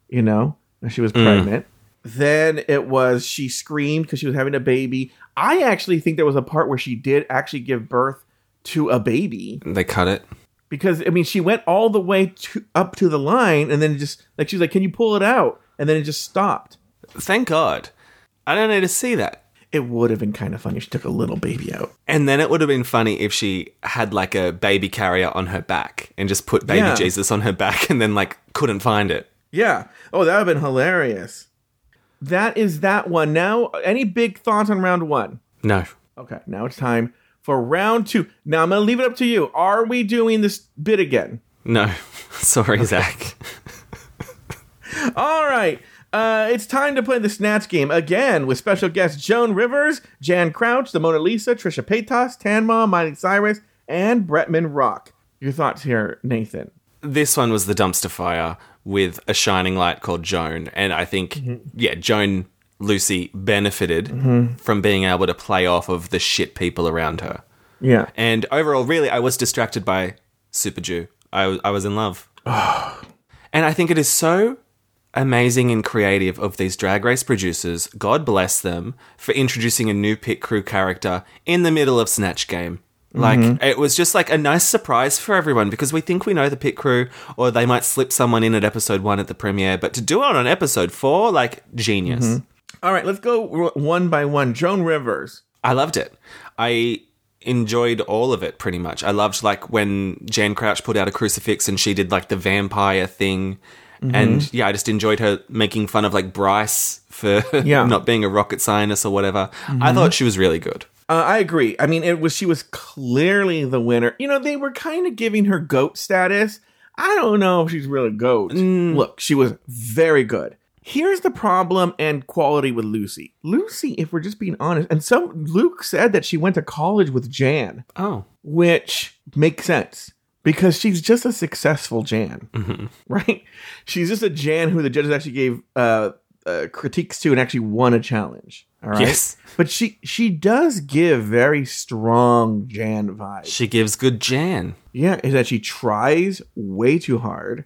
you know, she was pregnant. Then it was she screamed because she was having a baby. I actually think there was a part where she did actually give birth to a baby They cut it. because I mean she went all the way to up to the line and then just like she was like, "Can you pull it out?" And then it just stopped. Thank God. I don't need to see that. It would have been kind of funny if she took a little baby out. And then it would have been funny if she had like a baby carrier on her back and just put baby Yeah. Jesus on her back and then like couldn't find it. Yeah. Oh, that would have been hilarious. That is that one. Now, any big thoughts on round one? No. Okay, now it's time for round two. Now I'm gonna leave it up to you. Are we doing this bit again? No. Sorry, Zach. All right. Uh, it's time to play the Snatch game again with special guests Joan Rivers, Jan Crouch, the Mona Lisa, Trisha Paytas, Tan Mom, Miley Cyrus, and Bretman Rock. Your thoughts here, Nathan? this one was the dumpster fire with a shining light called Joan. And I think, yeah, Joan Loosey benefited mm-hmm. from being able to play off of the shit people around her. Yeah. And overall, really, I was distracted by Super Jew. I, was- I was in love. and I think it is so amazing and creative of these drag race producers, God bless them, for introducing a new pit crew character in the middle of Snatch Game. Like, mm-hmm. it was just like a nice surprise for everyone because we think we know the pit crew or they might slip someone in at episode one at the premiere, but to do it on episode four, like, genius. Mm-hmm. All right, let's go one by one. Joan Rivers. I loved it. I enjoyed all of it pretty much. I loved like when Jan Crouch put out a crucifix and she did like the vampire thing. Mm-hmm. And yeah, I just enjoyed her making fun of like Bryce for Yeah. not being a rocket scientist or whatever. I mm-hmm. thought she was really good. Uh, I agree. I mean, it was she was clearly the winner. You know, they were kind of giving her goat status. I don't know if she's really goat. Mm. Look, she was very good. Here's the problem and quality with Loosey. Loosey, if we're just being honest, and some Luke said that she went to college with Jan, Oh, which makes sense because she's just a successful Jan, right? She's just a Jan who the judges actually gave uh, uh, critiques to and actually won a challenge. All right. Yes. But she she does give very strong Jan vibes. she gives good Jan. Yeah, is that she tries way too hard.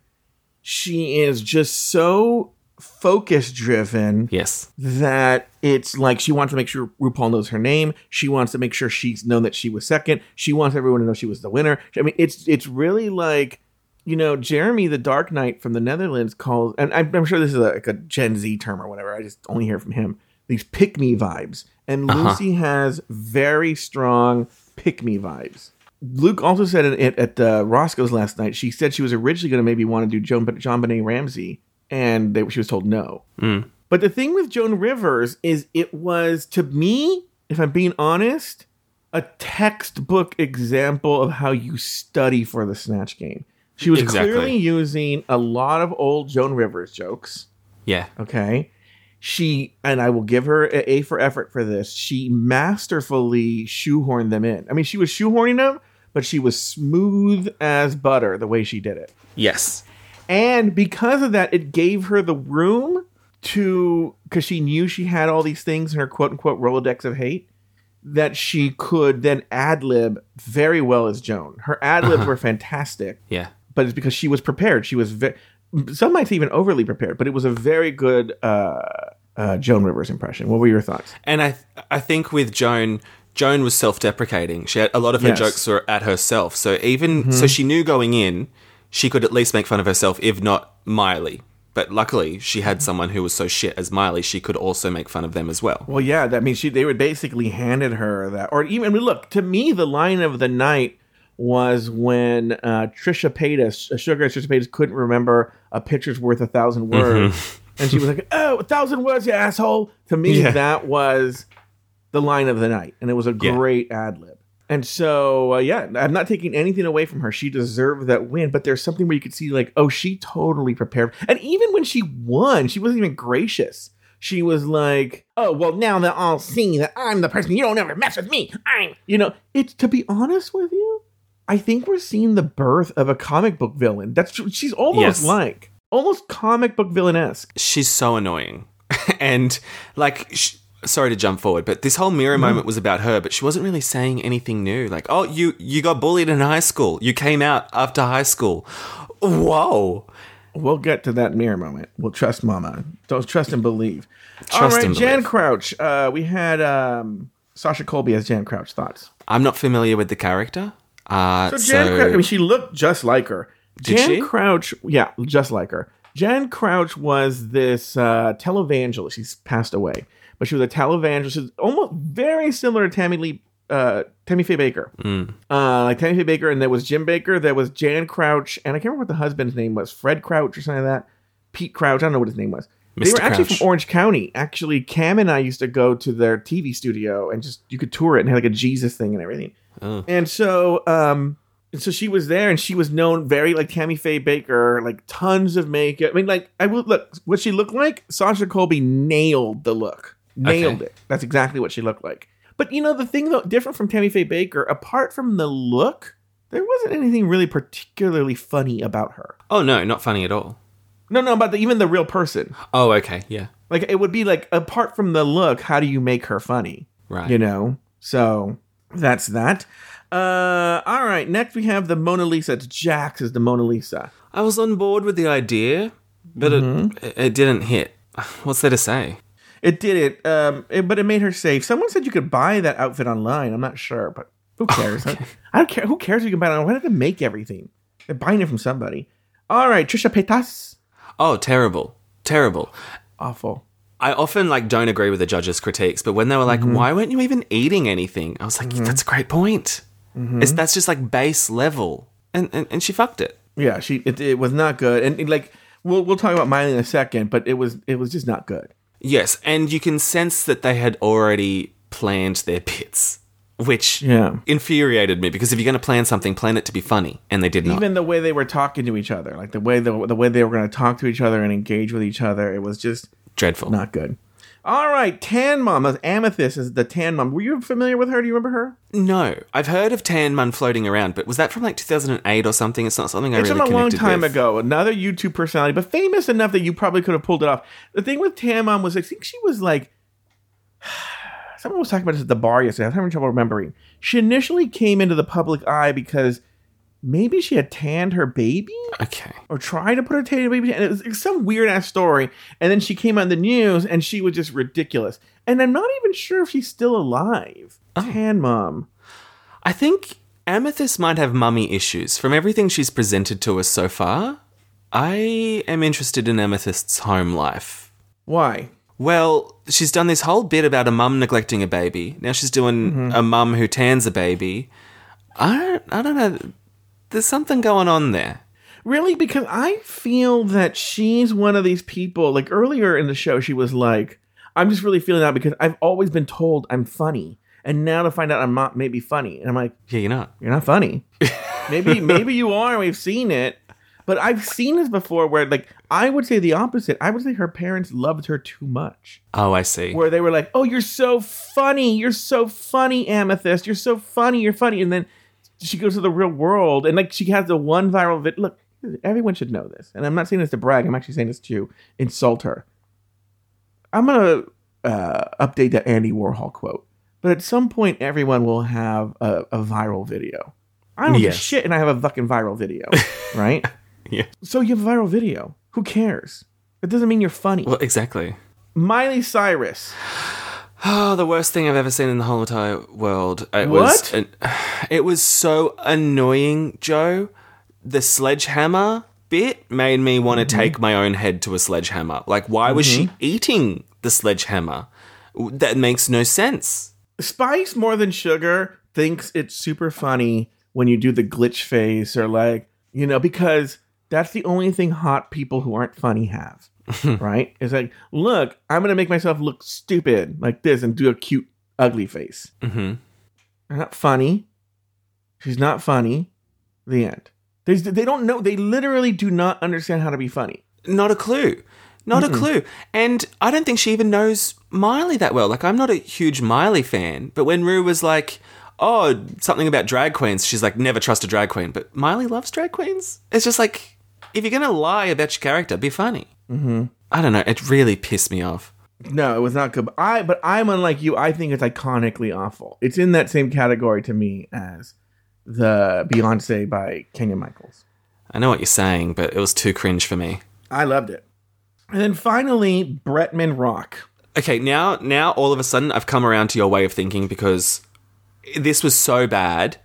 She is just so focus driven Yes. that it's like she wants to make sure RuPaul knows her name. She wants to make sure she's known that she was second. She wants everyone to know she was the winner. I mean, it's it's really like you know Jeremy the Dark Knight from the Netherlands calls, and I'm, I'm sure this is a, like a Gen Z term or whatever. I just only hear from him these pick me vibes, and Loosey has very strong pick me vibes. Luke also said it at uh, Roscoe's last night. She said she was originally going to maybe want to do John, JonBenét Ramsey, and they, she was told no. Hmm. But the thing with Joan Rivers is it was, to me, if I'm being honest, a textbook example of how you study for the Snatch game. She was Exactly. clearly using a lot of old Joan Rivers jokes. Yeah. Okay. She, and I will give her a A for effort for this, she masterfully shoehorned them in. I mean, she was shoehorning them, but she was smooth as butter the way she did it. Yes. And because of that, it gave her the room to, because she knew she had all these things in her quote unquote Rolodex of hate, that she could then ad lib very well as Joan. Her ad libs were fantastic, Yeah. but it's because she was prepared. She was very, some might say even overly prepared, but it was a very good uh, uh, Joan Rivers impression. What were your thoughts? And I I think with Joan, Joan was self-deprecating. She had a lot of her Yes. jokes were at herself. So even so she knew going in, she could at least make fun of herself if not Miley. But luckily, she had someone who was so shit as Miley, she could also make fun of them as well. Well, yeah, that means she they would basically handed her that, or even I mean, look to me, the line of the night was when uh, Trisha Paytas, uh, Sugar Trisha Paytas, couldn't remember a picture's worth a thousand words, and she was like, "Oh, a thousand words, you asshole!" To me, Yeah. that was the line of the night, and it was a Yeah. great ad lib. And so, uh, yeah, I'm not taking anything away from her. She deserved that win, but there's something where you could see, like, oh, she totally prepared. And even when she won, she wasn't even gracious. She was like, oh, well, now they'll all see that I'm the person. You don't ever mess with me. I'm, you know, it's to be honest with you, I think we're seeing the birth of a comic book villain. That's she's almost Yes. like almost comic book villain esque. She's so annoying. and like, sh- sorry to jump forward, but this whole mirror moment was about her, but she wasn't really saying anything new. Like, oh, you you got bullied in high school. You came out after high school. Whoa. We'll get to that mirror moment. We'll trust Mama. Don't trust and believe. All Trust right, and Jan believe. Crouch. Uh, we had um, Sasha Colby as Jan Crouch. Thoughts? I'm not familiar with the character. Uh, So so, Jan Crouch. I mean, she looked just like her. Did Jan she? Crouch. Yeah, just like her. Jan Crouch was this uh, televangelist. She's passed away, but she was a televangelist. She was almost very similar to Tammy Lee, uh, Tammy Faye Bakker. Mm. Uh, like Tammy Faye Bakker, and there was Jim Bakker. There was Jan Crouch, and I can't remember what the husband's name was. Fred Crouch or something like that. Pete Crouch. I don't know what his name was. They were actually Crouch. from Orange County. Actually, Cam and I used to go to their TV studio and just you could tour it and had like a Jesus thing and everything. Oh. And so, um, and so she was there, and she was known very like Tammy Faye Bakker, like tons of makeup. I mean, like I will look what she looked like. Sasha Colby nailed the look, nailed Okay. it. That's exactly what she looked like. But you know, the thing though, different from Tammy Faye Bakker, apart from the look, there wasn't anything really particularly funny about her. Oh no, not funny at all. No, no, about the, even the real person. Oh, okay, yeah, Like it would be like apart from the look, how do you make her funny? right. You know? So that's that. Uh all right, next we have the Mona Lisa. It's Jax is the Mona Lisa. I was on board with the idea, but Mm-hmm. it it didn't hit. What's there to say? It did it, um, it, but it made her safe. Someone said you could buy that outfit online. I'm not sure, but who cares? I, I don't care. Who cares if you can buy it online? Why do they make everything? They're buying it from somebody. All right, Trisha Paytas. Oh, terrible, terrible. Awful. I often like don't agree with the judges' critiques, but when they were like, Mm-hmm. "Why weren't you even eating anything?" I was like, "That's a great point. Mm-hmm. It's, that's just like base level," and, and and she fucked it. Yeah, she it, it was not good, and, and, like we'll we'll talk about Miley in a second, but it was it was just not good. Yes, and you can sense that they had already planned their bits, which Yeah. infuriated me because if you're going to plan something, plan it to be funny, and they did not. Even the way they were talking to each other, like the way the, the way they were going to talk to each other and engage with each other, it was just Dreadful. not good. All right, Tan Mom. uh, Amethyst is the Tan Mom. Were you familiar with her? Do you remember her? No, I've heard of Tan Mom floating around, but was that from like 2008 or something? It's not something I It's really from a long time with. ago. Another YouTube personality, but famous enough that you probably could have pulled it off. The thing with Tan Mom was, I think she was like, someone was talking about this at the bar yesterday. I was having trouble remembering. She initially came into the public eye because maybe she had tanned her baby Okay. or tried to put her tanned baby, and it was, it was some weird ass story. And then she came on the news, and she was just ridiculous. And I'm not even sure if she's still alive. Tan Mom. I think Amethyst might have mummy issues. From everything she's presented to us so far, I am interested in Amethyst's home life. Why? Well, she's done this whole bit about a mum neglecting a baby. Now she's doing Mm-hmm. a mum who tans a baby. I don't, I don't know. There's something going on there. Really? Because I feel that she's one of these people. Like earlier in the show, she was like, I'm just really feeling out because I've always been told I'm funny. And now to find out I'm not maybe funny. And I'm like, Yeah, you're not. you're not funny. maybe maybe you are. We've seen it. But I've seen this before where like I would say the opposite. I would say her parents loved her too much. Oh, I see. Where they were like, "Oh, you're so funny. You're so funny, Amethyst. You're so funny. You're funny." And then she goes to the real world and like she has the one viral vid. Look, everyone should know this. And I'm not saying this to brag. I'm actually saying this to insult her. I'm gonna uh, update that Andy Warhol quote. But at some point, everyone will have a, a viral video. I don't give Yes. a shit, and I have a fucking viral video, right? Yeah. So you have a viral video. Who cares? It doesn't mean you're funny. Well, exactly. Miley Cyrus. Oh, the worst thing I've ever seen in the whole entire world. It was an- it was so annoying, Joe. The sledgehammer bit made me want to mm-hmm. take my own head to a sledgehammer. Like, why was she mm-hmm. eating the sledgehammer? That makes no sense. Spice more than sugar thinks it's super funny when you do the glitch face or like you know because that's the only thing hot people who aren't funny have right it's like look i'm gonna make myself look stupid like this and do a cute ugly face hmm they're not funny she's not funny the end There's, they don't know they literally do not understand how to be funny Not a clue. Not a clue. And I don't think she even knows Miley that well. Like, I'm not a huge Miley fan, but when Rue was like, oh, something about drag queens. She's like, never trust a drag queen. But Miley loves drag queens. It's just like, if you're going to lie about your character, be funny. Mm-hmm. I don't know. It really pissed me off. No, it was not good. But I, but I'm unlike you. I think it's iconically awful. It's in that same category to me as the Beyonce by Kenya Michaels. I know what you're saying, but it was too cringe for me. I loved it. And then finally, Bretman Rock. Okay, now now all of a sudden I've come around to your way of thinking because this was so bad.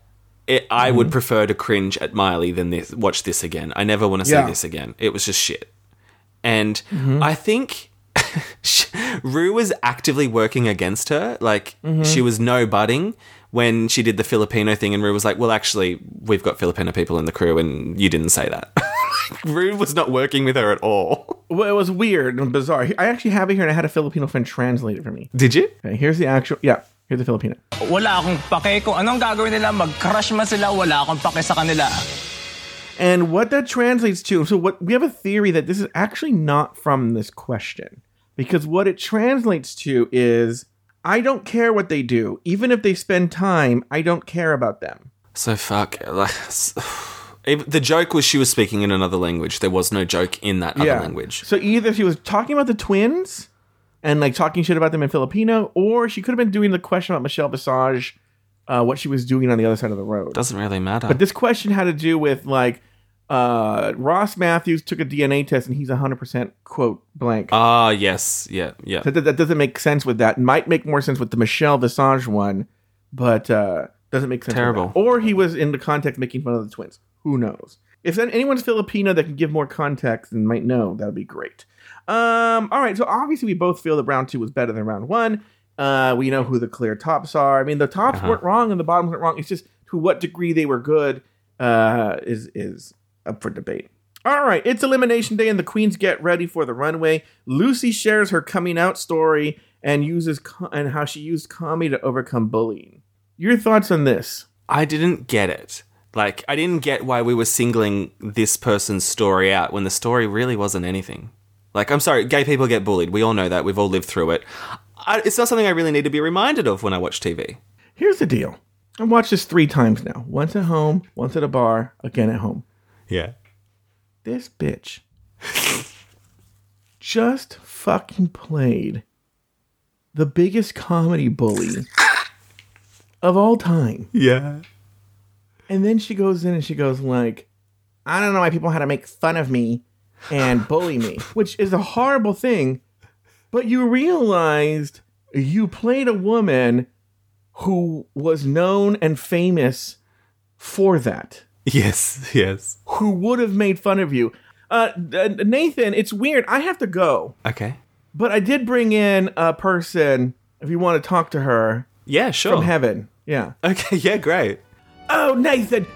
It, I Mm-hmm. would prefer to cringe at Miley than this. Watch this again. I never want to see Yeah. this again. It was just shit. And Mm-hmm. I think Rue was actively working against her. Like Mm-hmm. she was no budding when she did the Filipino thing, and Rue was like, "Well, actually, we've got Filipino people in the crew, and you didn't say that." Rue was not working with her at all. Well, it was weird and bizarre. I actually have it here, and I had a Filipino friend translate it for me. Did you? Okay, here's the actual. Yeah, here's the Filipino. Wala akong pake kung anong gagawin nila, mag-crush man sila, wala akong pake sa kanila. And what that translates to, so what we have a theory that this is actually not from this question. Because what it translates to is I don't care what they do. Even if they spend time, I don't care about them. So fuck. Like, Even- the joke was she was speaking in another language. There was no joke in that other language. So either she was talking about the twins and like talking shit about them in Filipino, or she could have been doing the question about Michelle Visage, uh, what she was doing on the other side of the road. Doesn't really matter. But this question had to do with like uh, Ross Mathews took a DNA test and he's 100% quote blank. Ah, yes, yeah, yeah. that, that, that doesn't make sense with that. Might make more sense with the Michelle Visage one, but uh, doesn't make sense. Terrible. Or he was in the context making fun of the twins. Who knows? If then anyone's Filipino that can give more context and might know, that would be great. Um, all right, so obviously we both feel that round two was better than round one. Uh, we know who the clear tops are. I mean, the tops Uh-huh. weren't wrong and the bottoms weren't wrong. It's just to what degree they were good uh, is is up for debate. All right, it's elimination day, and the queens get ready for the runway. Loosey shares her coming out story and uses co- and how she used comedy to overcome bullying. Your thoughts on this? I didn't get it. Like, I didn't get why we were singling this person's story out when the story really wasn't anything. Like, I'm sorry, gay people get bullied. We all know that. We've all lived through it. I, it's not something I really need to be reminded of when I watch TV. Here's the deal. I've watched this three times now. Once at home, once at a bar, again at home. Yeah. This bitch just fucking played the biggest comedy bully of all time. Yeah. And then she goes in and she goes like, I don't know why people had to make fun of me and bully me, which is a horrible thing. But you realized you played a woman who was known and famous for that, Yes, yes. who would have made fun of you. Uh, uh, Nathan, it's weird. I have to go, Okay. but I did bring in a person. If you want to talk to her Yeah, sure. from heaven, yeah. Okay, yeah, great. Oh, Nathan,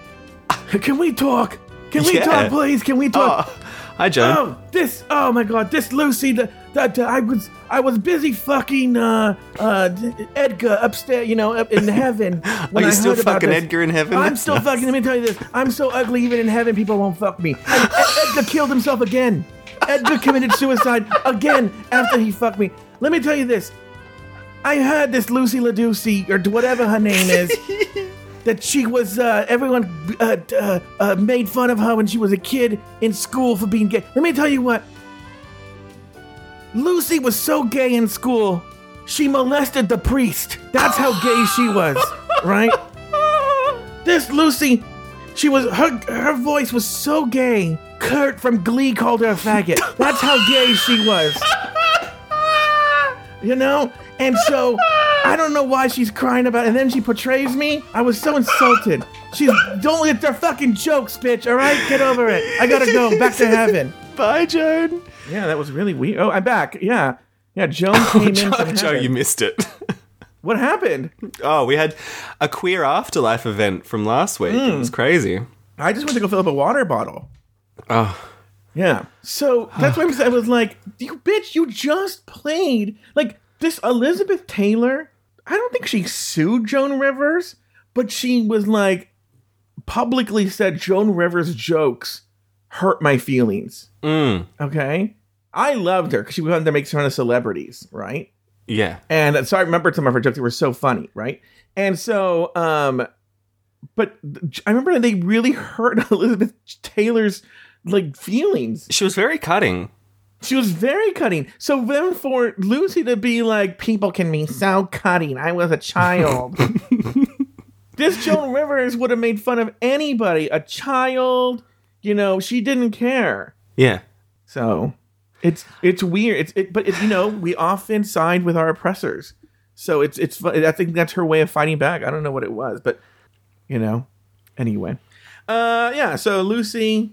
can we talk? Can we Yeah. talk, please? Can we talk? Oh, hi, Joan. Oh, this! Oh my God, this Loosey. The, that I was I was busy fucking uh uh Edgar upstairs, you know, up in heaven. when you I still fucking. Edgar in heaven? I'm still fucking. Let me tell you this. I'm so ugly, even in heaven, people won't fuck me. And Edgar killed himself again. Edgar committed suicide again after he fucked me. Let me tell you this. I heard this Loosey LaDuca or whatever her name is. that she was uh, everyone uh, uh, uh, made fun of her when she was a kid in school for being gay. Let me tell you what. Loosey was so gay in school, she molested the priest. That's how gay she was, right? This Loosey, she was her her voice was so gay. Kurt from Glee called her a faggot. That's how gay she was. You know? And so I don't know why she's crying about it. And then she portrays me. I was so insulted. She's don't let their fucking jokes, bitch, alright? Get over it. I gotta go. Back to heaven. Bye, Joan. Yeah, that was really weird. Oh, I'm back. Yeah. Yeah, Joan oh, came in Joe, from Joe, you missed it. What happened? oh, we had a queer afterlife event from last week. It was hmm. crazy. I just went to go fill up a water bottle. Oh, Yeah. So that's why I was like, you bitch, you just played. Like, this Elizabeth Taylor, I don't think she sued Joan Rivers, but she was like, publicly said Joan Rivers' jokes hurt my feelings. mm. Okay. I loved her because she wanted to make fun of celebrities, right? Yeah. And so I remember some of her jokes that were so funny, right? And so, um, but I remember they really hurt Elizabeth Taylor's like feelings. She was very cutting. She was very cutting. So then for Loosey to be like, people can be so cutting. I was a child. this Joan Rivers would have made fun of anybody, a child. You know, she didn't care. Yeah. So it's it's weird. It's it, but it, you know we often side with our oppressors. So it's it's I think that's her way of fighting back. I don't know what it was, but you know. Anyway, uh, yeah. So Loosey,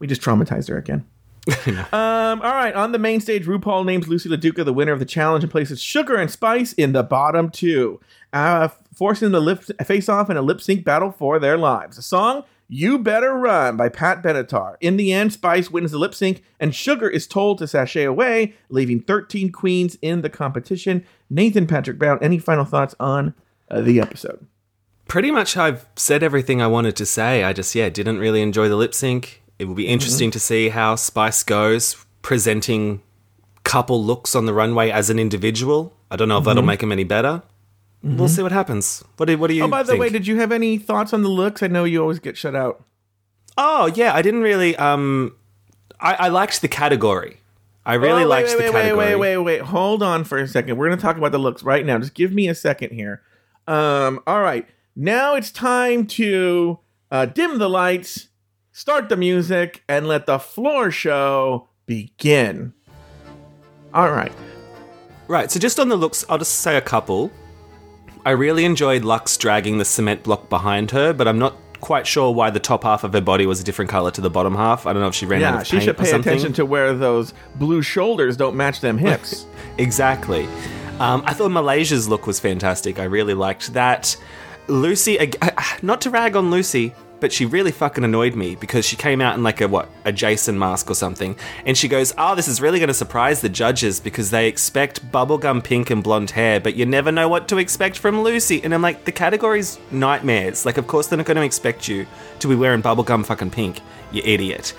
we just traumatized her again. um, all right. On the main stage, RuPaul names Loosey LaDuca the winner of the challenge and places Sugar and Spice in the bottom two, uh, forcing them to lip face off in a lip sync battle for their lives. The song "You Better Run" by Pat Benatar. In the end, Spice wins the lip sync, and Sugar is told to sashay away, leaving 13 queens in the competition. Nathan Patrick Brown, any final thoughts on uh, the episode? Pretty much I've said everything I wanted to say. I just, yeah, didn't really enjoy the lip sync. It will be interesting to see how Spice goes presenting couple looks on the runway as an individual. I don't know if that'll make them any better. We'll see what happens. What do, what do you Oh, by the think? way, did you have any thoughts on the looks? I know you always get shut out. Oh yeah, I didn't really. Um, I, I liked the category. I really Oh, liked wait, the wait, category. Wait, wait, wait, wait. Hold on for a second. We're going to talk about the looks right now. Just give me a second here. Um, all right. Now it's time to uh, dim the lights, start the music, and let the floor show begin. All right. Right. So just on the looks, I'll just say a couple. I really enjoyed Luxx dragging the cement block behind her, but I'm not quite sure why the top half of her body was a different color to the bottom half. I don't know if she ran out Yeah, of she paint should or pay something. attention to where those blue shoulders don't match them hips. Exactly. Um, I thought Malaysia's look was fantastic. I really liked that. Loosey, not to rag on Loosey, but she really fucking annoyed me because she came out in like a what a Jason mask or something, and she goes, "Oh, this is really going to surprise the judges because they expect bubblegum pink and blonde hair, but you never know what to expect from Loosey." And I'm like, the category's nightmares. Like, of course they're not going to expect you to be wearing bubblegum fucking pink, you idiot.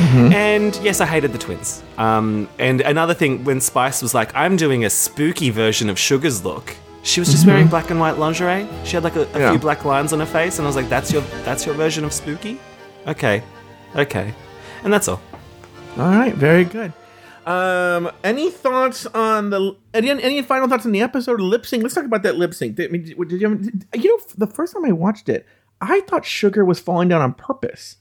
And yes, I hated the twins. Um, and another thing, when Spice was like, I'm doing a spooky version of Sugar's look, she was just wearing black and white lingerie. She had like a, a Yeah. few black lines on her face, and I was like, that's your that's your version of spooky? Okay. Okay. And that's all. All right, very good. Um, any thoughts on the any, any final thoughts on the episode lip sync? Let's talk about that lip sync. Did, did you, did, you know the first time I watched it, I thought Sugar was falling down on purpose,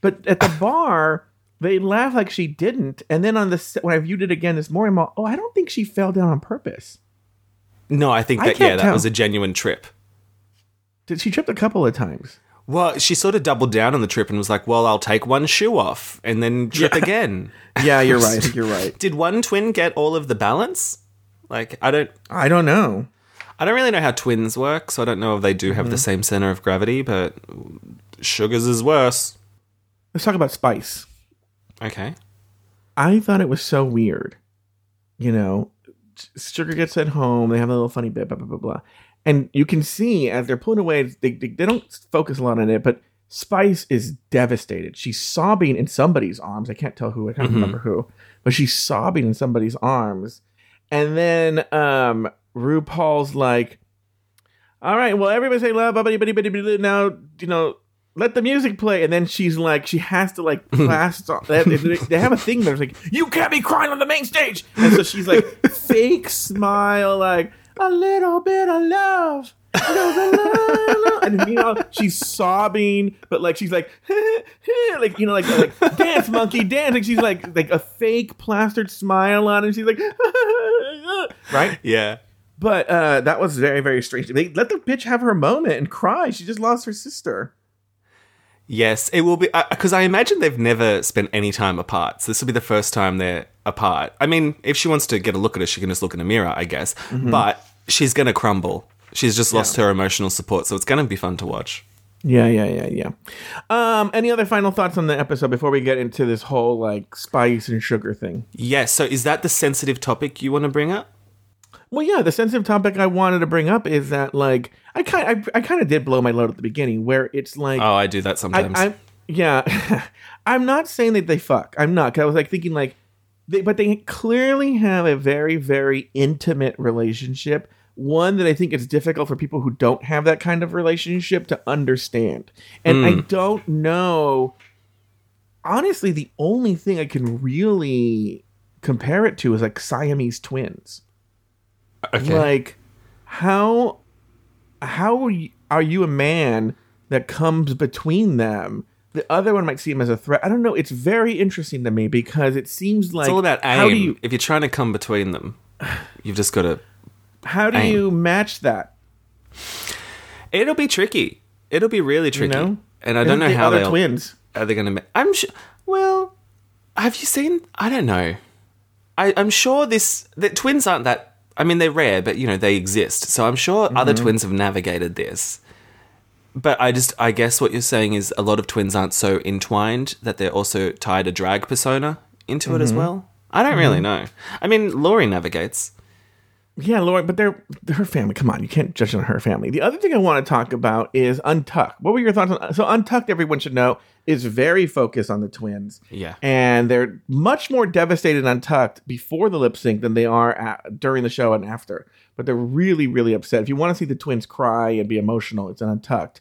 but at the bar they laughed like she didn't, and then on the when I viewed it again this morning, I'm all, oh, I don't think she fell down on purpose. No, I think I that yeah, that tell. was a genuine trip. Did she tripped a couple of times? Well, she sort of doubled down on the trip and was like, "Well, I'll take one shoe off and then trip again." Yeah, you're right. You're right. Did one twin get all of the balance? Like, I don't I don't know. I don't really know how twins work, so I don't know if they do have Mm-hmm. the same center of gravity, but Sugar's is worse. Let's talk about Spice. Okay. I thought it was so weird. You know, Sugar gets at home. They have a little funny bit, blah blah blah blah, and you can see as they're pulling away, they, they they don't focus a lot on it, but Spice is devastated. She's sobbing in somebody's arms. I can't tell who. I can't remember who, but she's sobbing in somebody's arms, and then um RuPaul's like, "All right, well, everybody say love, buddy, buddy, buddy, buddy. Now, you know." Let the music play, and then she's like, she has to like blast. off. They, they, they have a thing that's like, you can't be crying on the main stage, and so she's like, fake smile, like a little bit of love, a little bit of love. and you know she's sobbing, but like she's like, like you know, like like dance monkey dance, like she's like like a fake plastered smile on, and she's like, right. Yeah. But uh, that was very very strange. They let the bitch have her moment and cry. She just lost her sister. Yes, it will be because I imagine they've never spent any time apart. So this will be the first time they're apart. I mean, if she wants to get a look at her, she can just look in a mirror, I guess. Mm-hmm. But she's going to crumble. She's just lost her emotional support, so it's going to be fun to watch. Yeah, yeah, yeah, yeah. Um, any other final thoughts on the episode before we get into this whole like spice and sugar thing? Yes. So is that the sensitive topic you want to bring up? Well, yeah, the sensitive topic I wanted to bring up is that like I kind I, I kind of did blow my load at the beginning where it's like Oh, I do that sometimes. I yeah, I'm not saying that they fuck. I'm not. Cause I was like thinking like they, but they clearly have a very, very intimate relationship. One that I think is difficult for people who don't have that kind of relationship to understand. And I hmm. don't know. Honestly, the only thing I can really compare it to is like Siamese twins. Okay. Like, how how are you, are you a man that comes between them? The other one might see him as a threat. I don't know. It's very interesting to me because it seems like it's all about aim. How do you if you're trying to come between them, you've just got to. how do aim. you match that? It'll be tricky. It'll be really You tricky. know, And I don't know the how other they'll, twins. are they going to. I'm sure. Well, have you seen? I don't know. I, I'm sure this. The twins aren't that. I mean, they're rare, but you know they exist. So I'm sure other Mm-hmm. twins have navigated this. But I just, I guess what you're saying is a lot of twins aren't so entwined that they're also tied a drag persona into it as Mm-hmm. well. I don't really know. I mean, Laurie navigates. Yeah, Laura, but they're, they're her family. Come on, you can't judge on her family. The other thing I want to talk about is Untucked. What were your thoughts on so Untucked? Everyone should know is very focused on the twins. Yeah. and they're much more devastated Untucked before the lip sync than they are at, during the show and after. But they're really, really upset. If you want to see the twins cry and be emotional, it's an Untucked.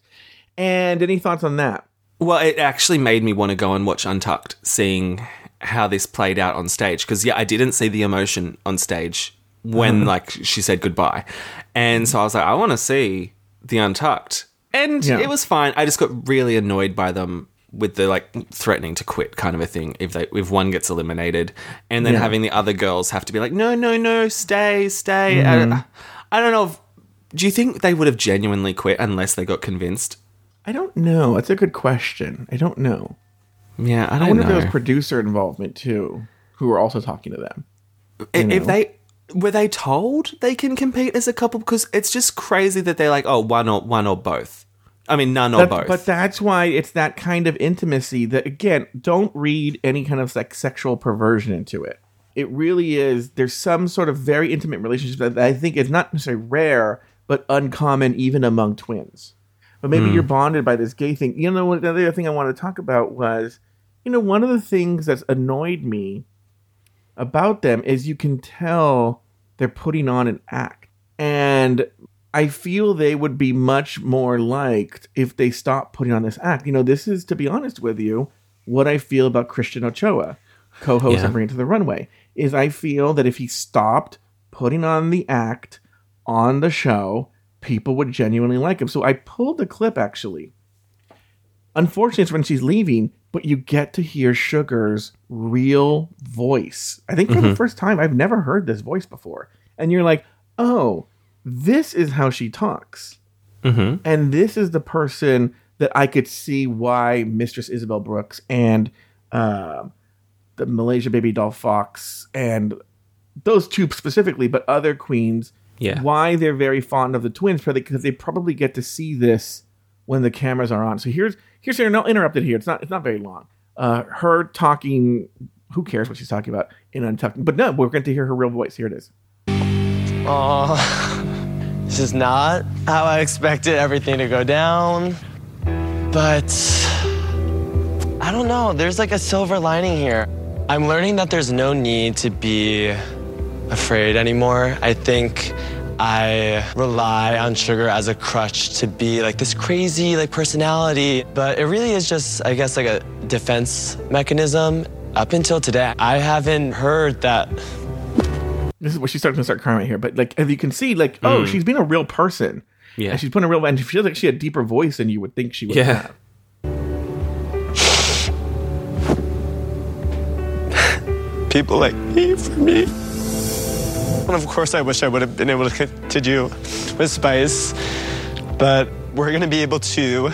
And any thoughts on that? Well, it actually made me want to go and watch Untucked, seeing how this played out on stage. Because yeah, I didn't see the emotion on stage when Uh-huh. like she said goodbye, and so I was like, I want to see the Untucked, and Yeah. it was fine. I just got really annoyed by them with the like threatening to quit kind of a thing if they if one gets eliminated, and then Yeah. having the other girls have to be like, no, no, no, stay, stay. Mm-hmm. I, I don't know. If, do you think they would have genuinely quit unless they got convinced? I don't know. That's a good question. I don't know. Yeah, I I don't wonder know. if there was producer involvement too, who were also talking to them. I- know. if they were they told they can compete as a couple because it's just crazy that they're like oh one or one or both i mean none or That- both But that's why it's that kind of intimacy that again, don't read any kind of like sexual perversion into it. It really is. There's some sort of very intimate relationship that I think is not necessarily rare, but uncommon even among twins. But maybe hmm. you're bonded by this gay thing. You know, what- the other thing I want to talk about was, you know, one of the things that's annoyed me about them is you can tell they're putting on an act. And I feel they would be much more liked if they stopped putting on this act. You know, this is, to be honest with you, what I feel about Christian Ochoa, co-host Yeah. of Bring It to the Runway, is I feel that if he stopped putting on the act on the show, people would genuinely like him. So I pulled the clip actually. Unfortunately, it's when she's leaving, but you get to hear Sugar's real voice. I think for the first time, I've never heard this voice before. And you're like, oh, this is how she talks. Mhm. And this is the person that I could see why Mistress Isabelle Brooks and uh, the Malaysia Babydoll Foxx and those two specifically, but other queens, Yeah. why they're very fond of the twins because they probably get to see this when the cameras are on. So here's here's her no interrupted here. It's not it's not very long. Uh, her talking. Who cares what she's talking about in Untucked? But no, we're going to hear her real voice. Here it is. Oh, this is not how I expected everything to go down. But I don't know. There's like a silver lining here. I'm learning that there's no need to be afraid anymore. I think I rely on sugar as a crutch to be like this crazy like personality, but it really is just I guess like a defense mechanism. Up until today, I haven't heard that This is where she's starting to start crying right here. But like, as you can see, like, oh, mm. she's being a real person. Yeah. and she's putting a real. And she feels like she had a deeper voice than you would think she would Yeah. have. people like me for me. And of course, I wish I would have been able to, to do with Spice, but we're gonna be able to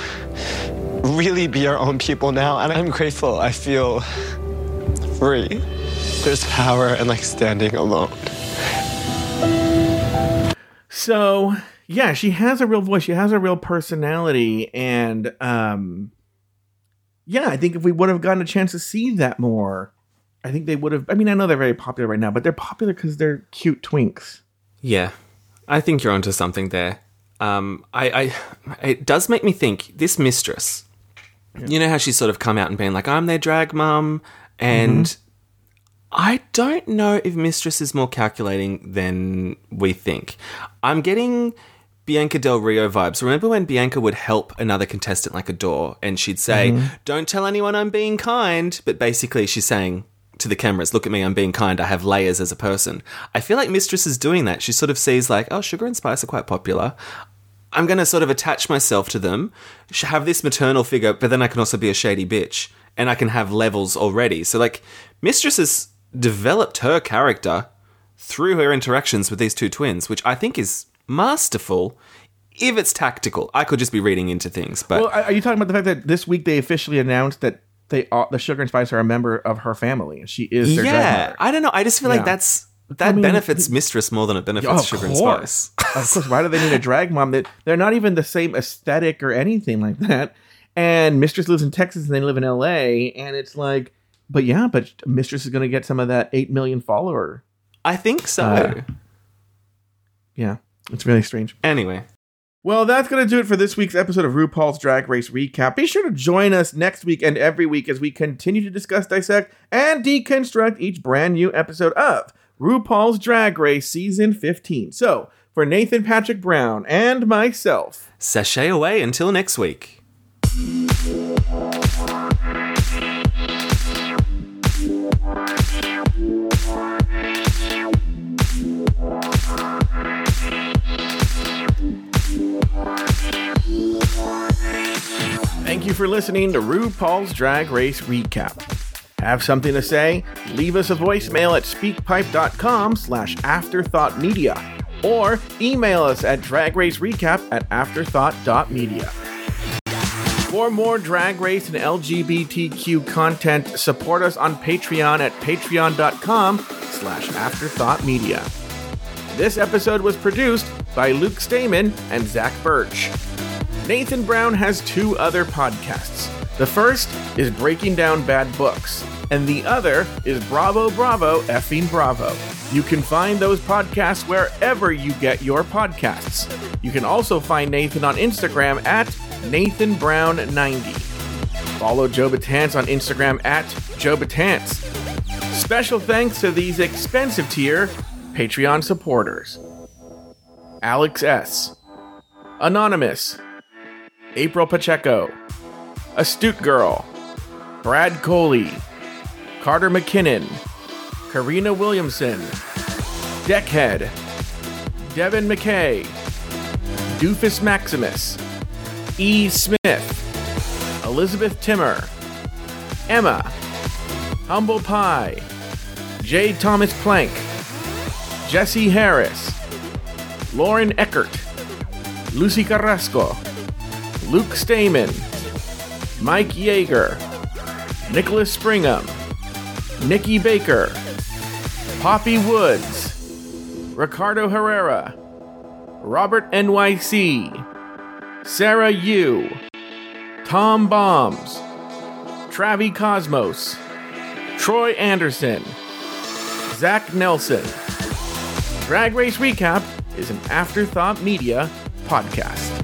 really be our own people now, and I'm grateful. I feel free. There's power in like standing alone. So yeah, she has a real voice. She has a real personality, and um, yeah, I think if we would have gotten a chance to see that more, I think they would have. I mean, I know they're very popular right now, but they're popular because they're cute twinks. Yeah, I think you're onto something there. Um, I, I, it does make me think this mistress. You know how she's sort of come out and been like, "I'm their drag mum," and I don't know if Mistress is more calculating than we think. I'm getting Bianca Del Rio vibes. Remember when Bianca would help another contestant like a door and she'd say, Mm-hmm. Don't tell anyone I'm being kind. But basically, she's saying to the cameras, Look at me, I'm being kind. I have layers as a person. I feel like Mistress is doing that. She sort of sees, like, oh, Sugar and Spice are quite popular. I'm going to sort of attach myself to them, have this maternal figure, but then I can also be a shady bitch and I can have levels already. So, like, Mistress has developed her character through her interactions with these two twins, which I think is masterful if it's tactical. I could just be reading into things, but Well, are are you talking about the fact that this week they officially announced that they are, the Sugar and Spice are a member of her family and she is their yeah? I don't know. I just feel Yeah. like that's that mean, benefits Mistress more than it benefits Of Sugar and. Spice. of course. Why do they need a drag mom? That they're not even the same aesthetic or anything like that. And Mistress lives in Texas and they live in L.A. And it's like, but yeah, but Mistress is going to get some of that eight million follower. I think so. Uh, Yeah, it's really strange. anyway, Well, that's going to do it for this week's episode of RuPaul's Drag Race Recap. Be sure to join us next week and every week as we continue to discuss, dissect, and deconstruct each brand new episode of RuPaul's Drag Race Season 15. So, for Nathan Patrick Brown and myself, sashay away until next week. You for listening to RuPaul's Drag Race Recap. Have something to say? Leave us a voicemail at speakpipe.com slash afterthoughtmedia or email us at dragracerecap at afterthought.media. For more drag race and LGBTQ content, support us on Patreon at patreon.com slash afterthoughtmedia. This episode was produced by Luke Stamen and Zach Birch. Nathan Brown has two other podcasts. The first is Breaking Down Bad Books, and the other is Bravo Bravo Effing Bravo. You can find those podcasts wherever you get your podcasts. You can also find Nathan on Instagram at NathanBrown90. Follow Joe Betance on Instagram at Joe Betance. Special thanks to these expensive tier Patreon supporters Alex S., Anonymous, April Pacheco, Astute Girl, Brad Coley, Carter McKinnon, Karina Williamson, Deckhead, Devin McKay, Doofus Maximus, E. Smith, Elizabeth Timmer, Emma, Humble Pie, J. Thomas Plank, Jesse Harris, Lauren Eckert, Lucy Carrasco, Luke Stamen, Mike Yeager, Nicholas Springham, Nikki Baker, Poppy Woods, Ricardo Herrera, Robert NYC, Sarah Yu, Tom Bombs, Travi Cosmos, Troy Anderson, Zach Nelson. Drag Race Recap is an Afterthought Media podcast.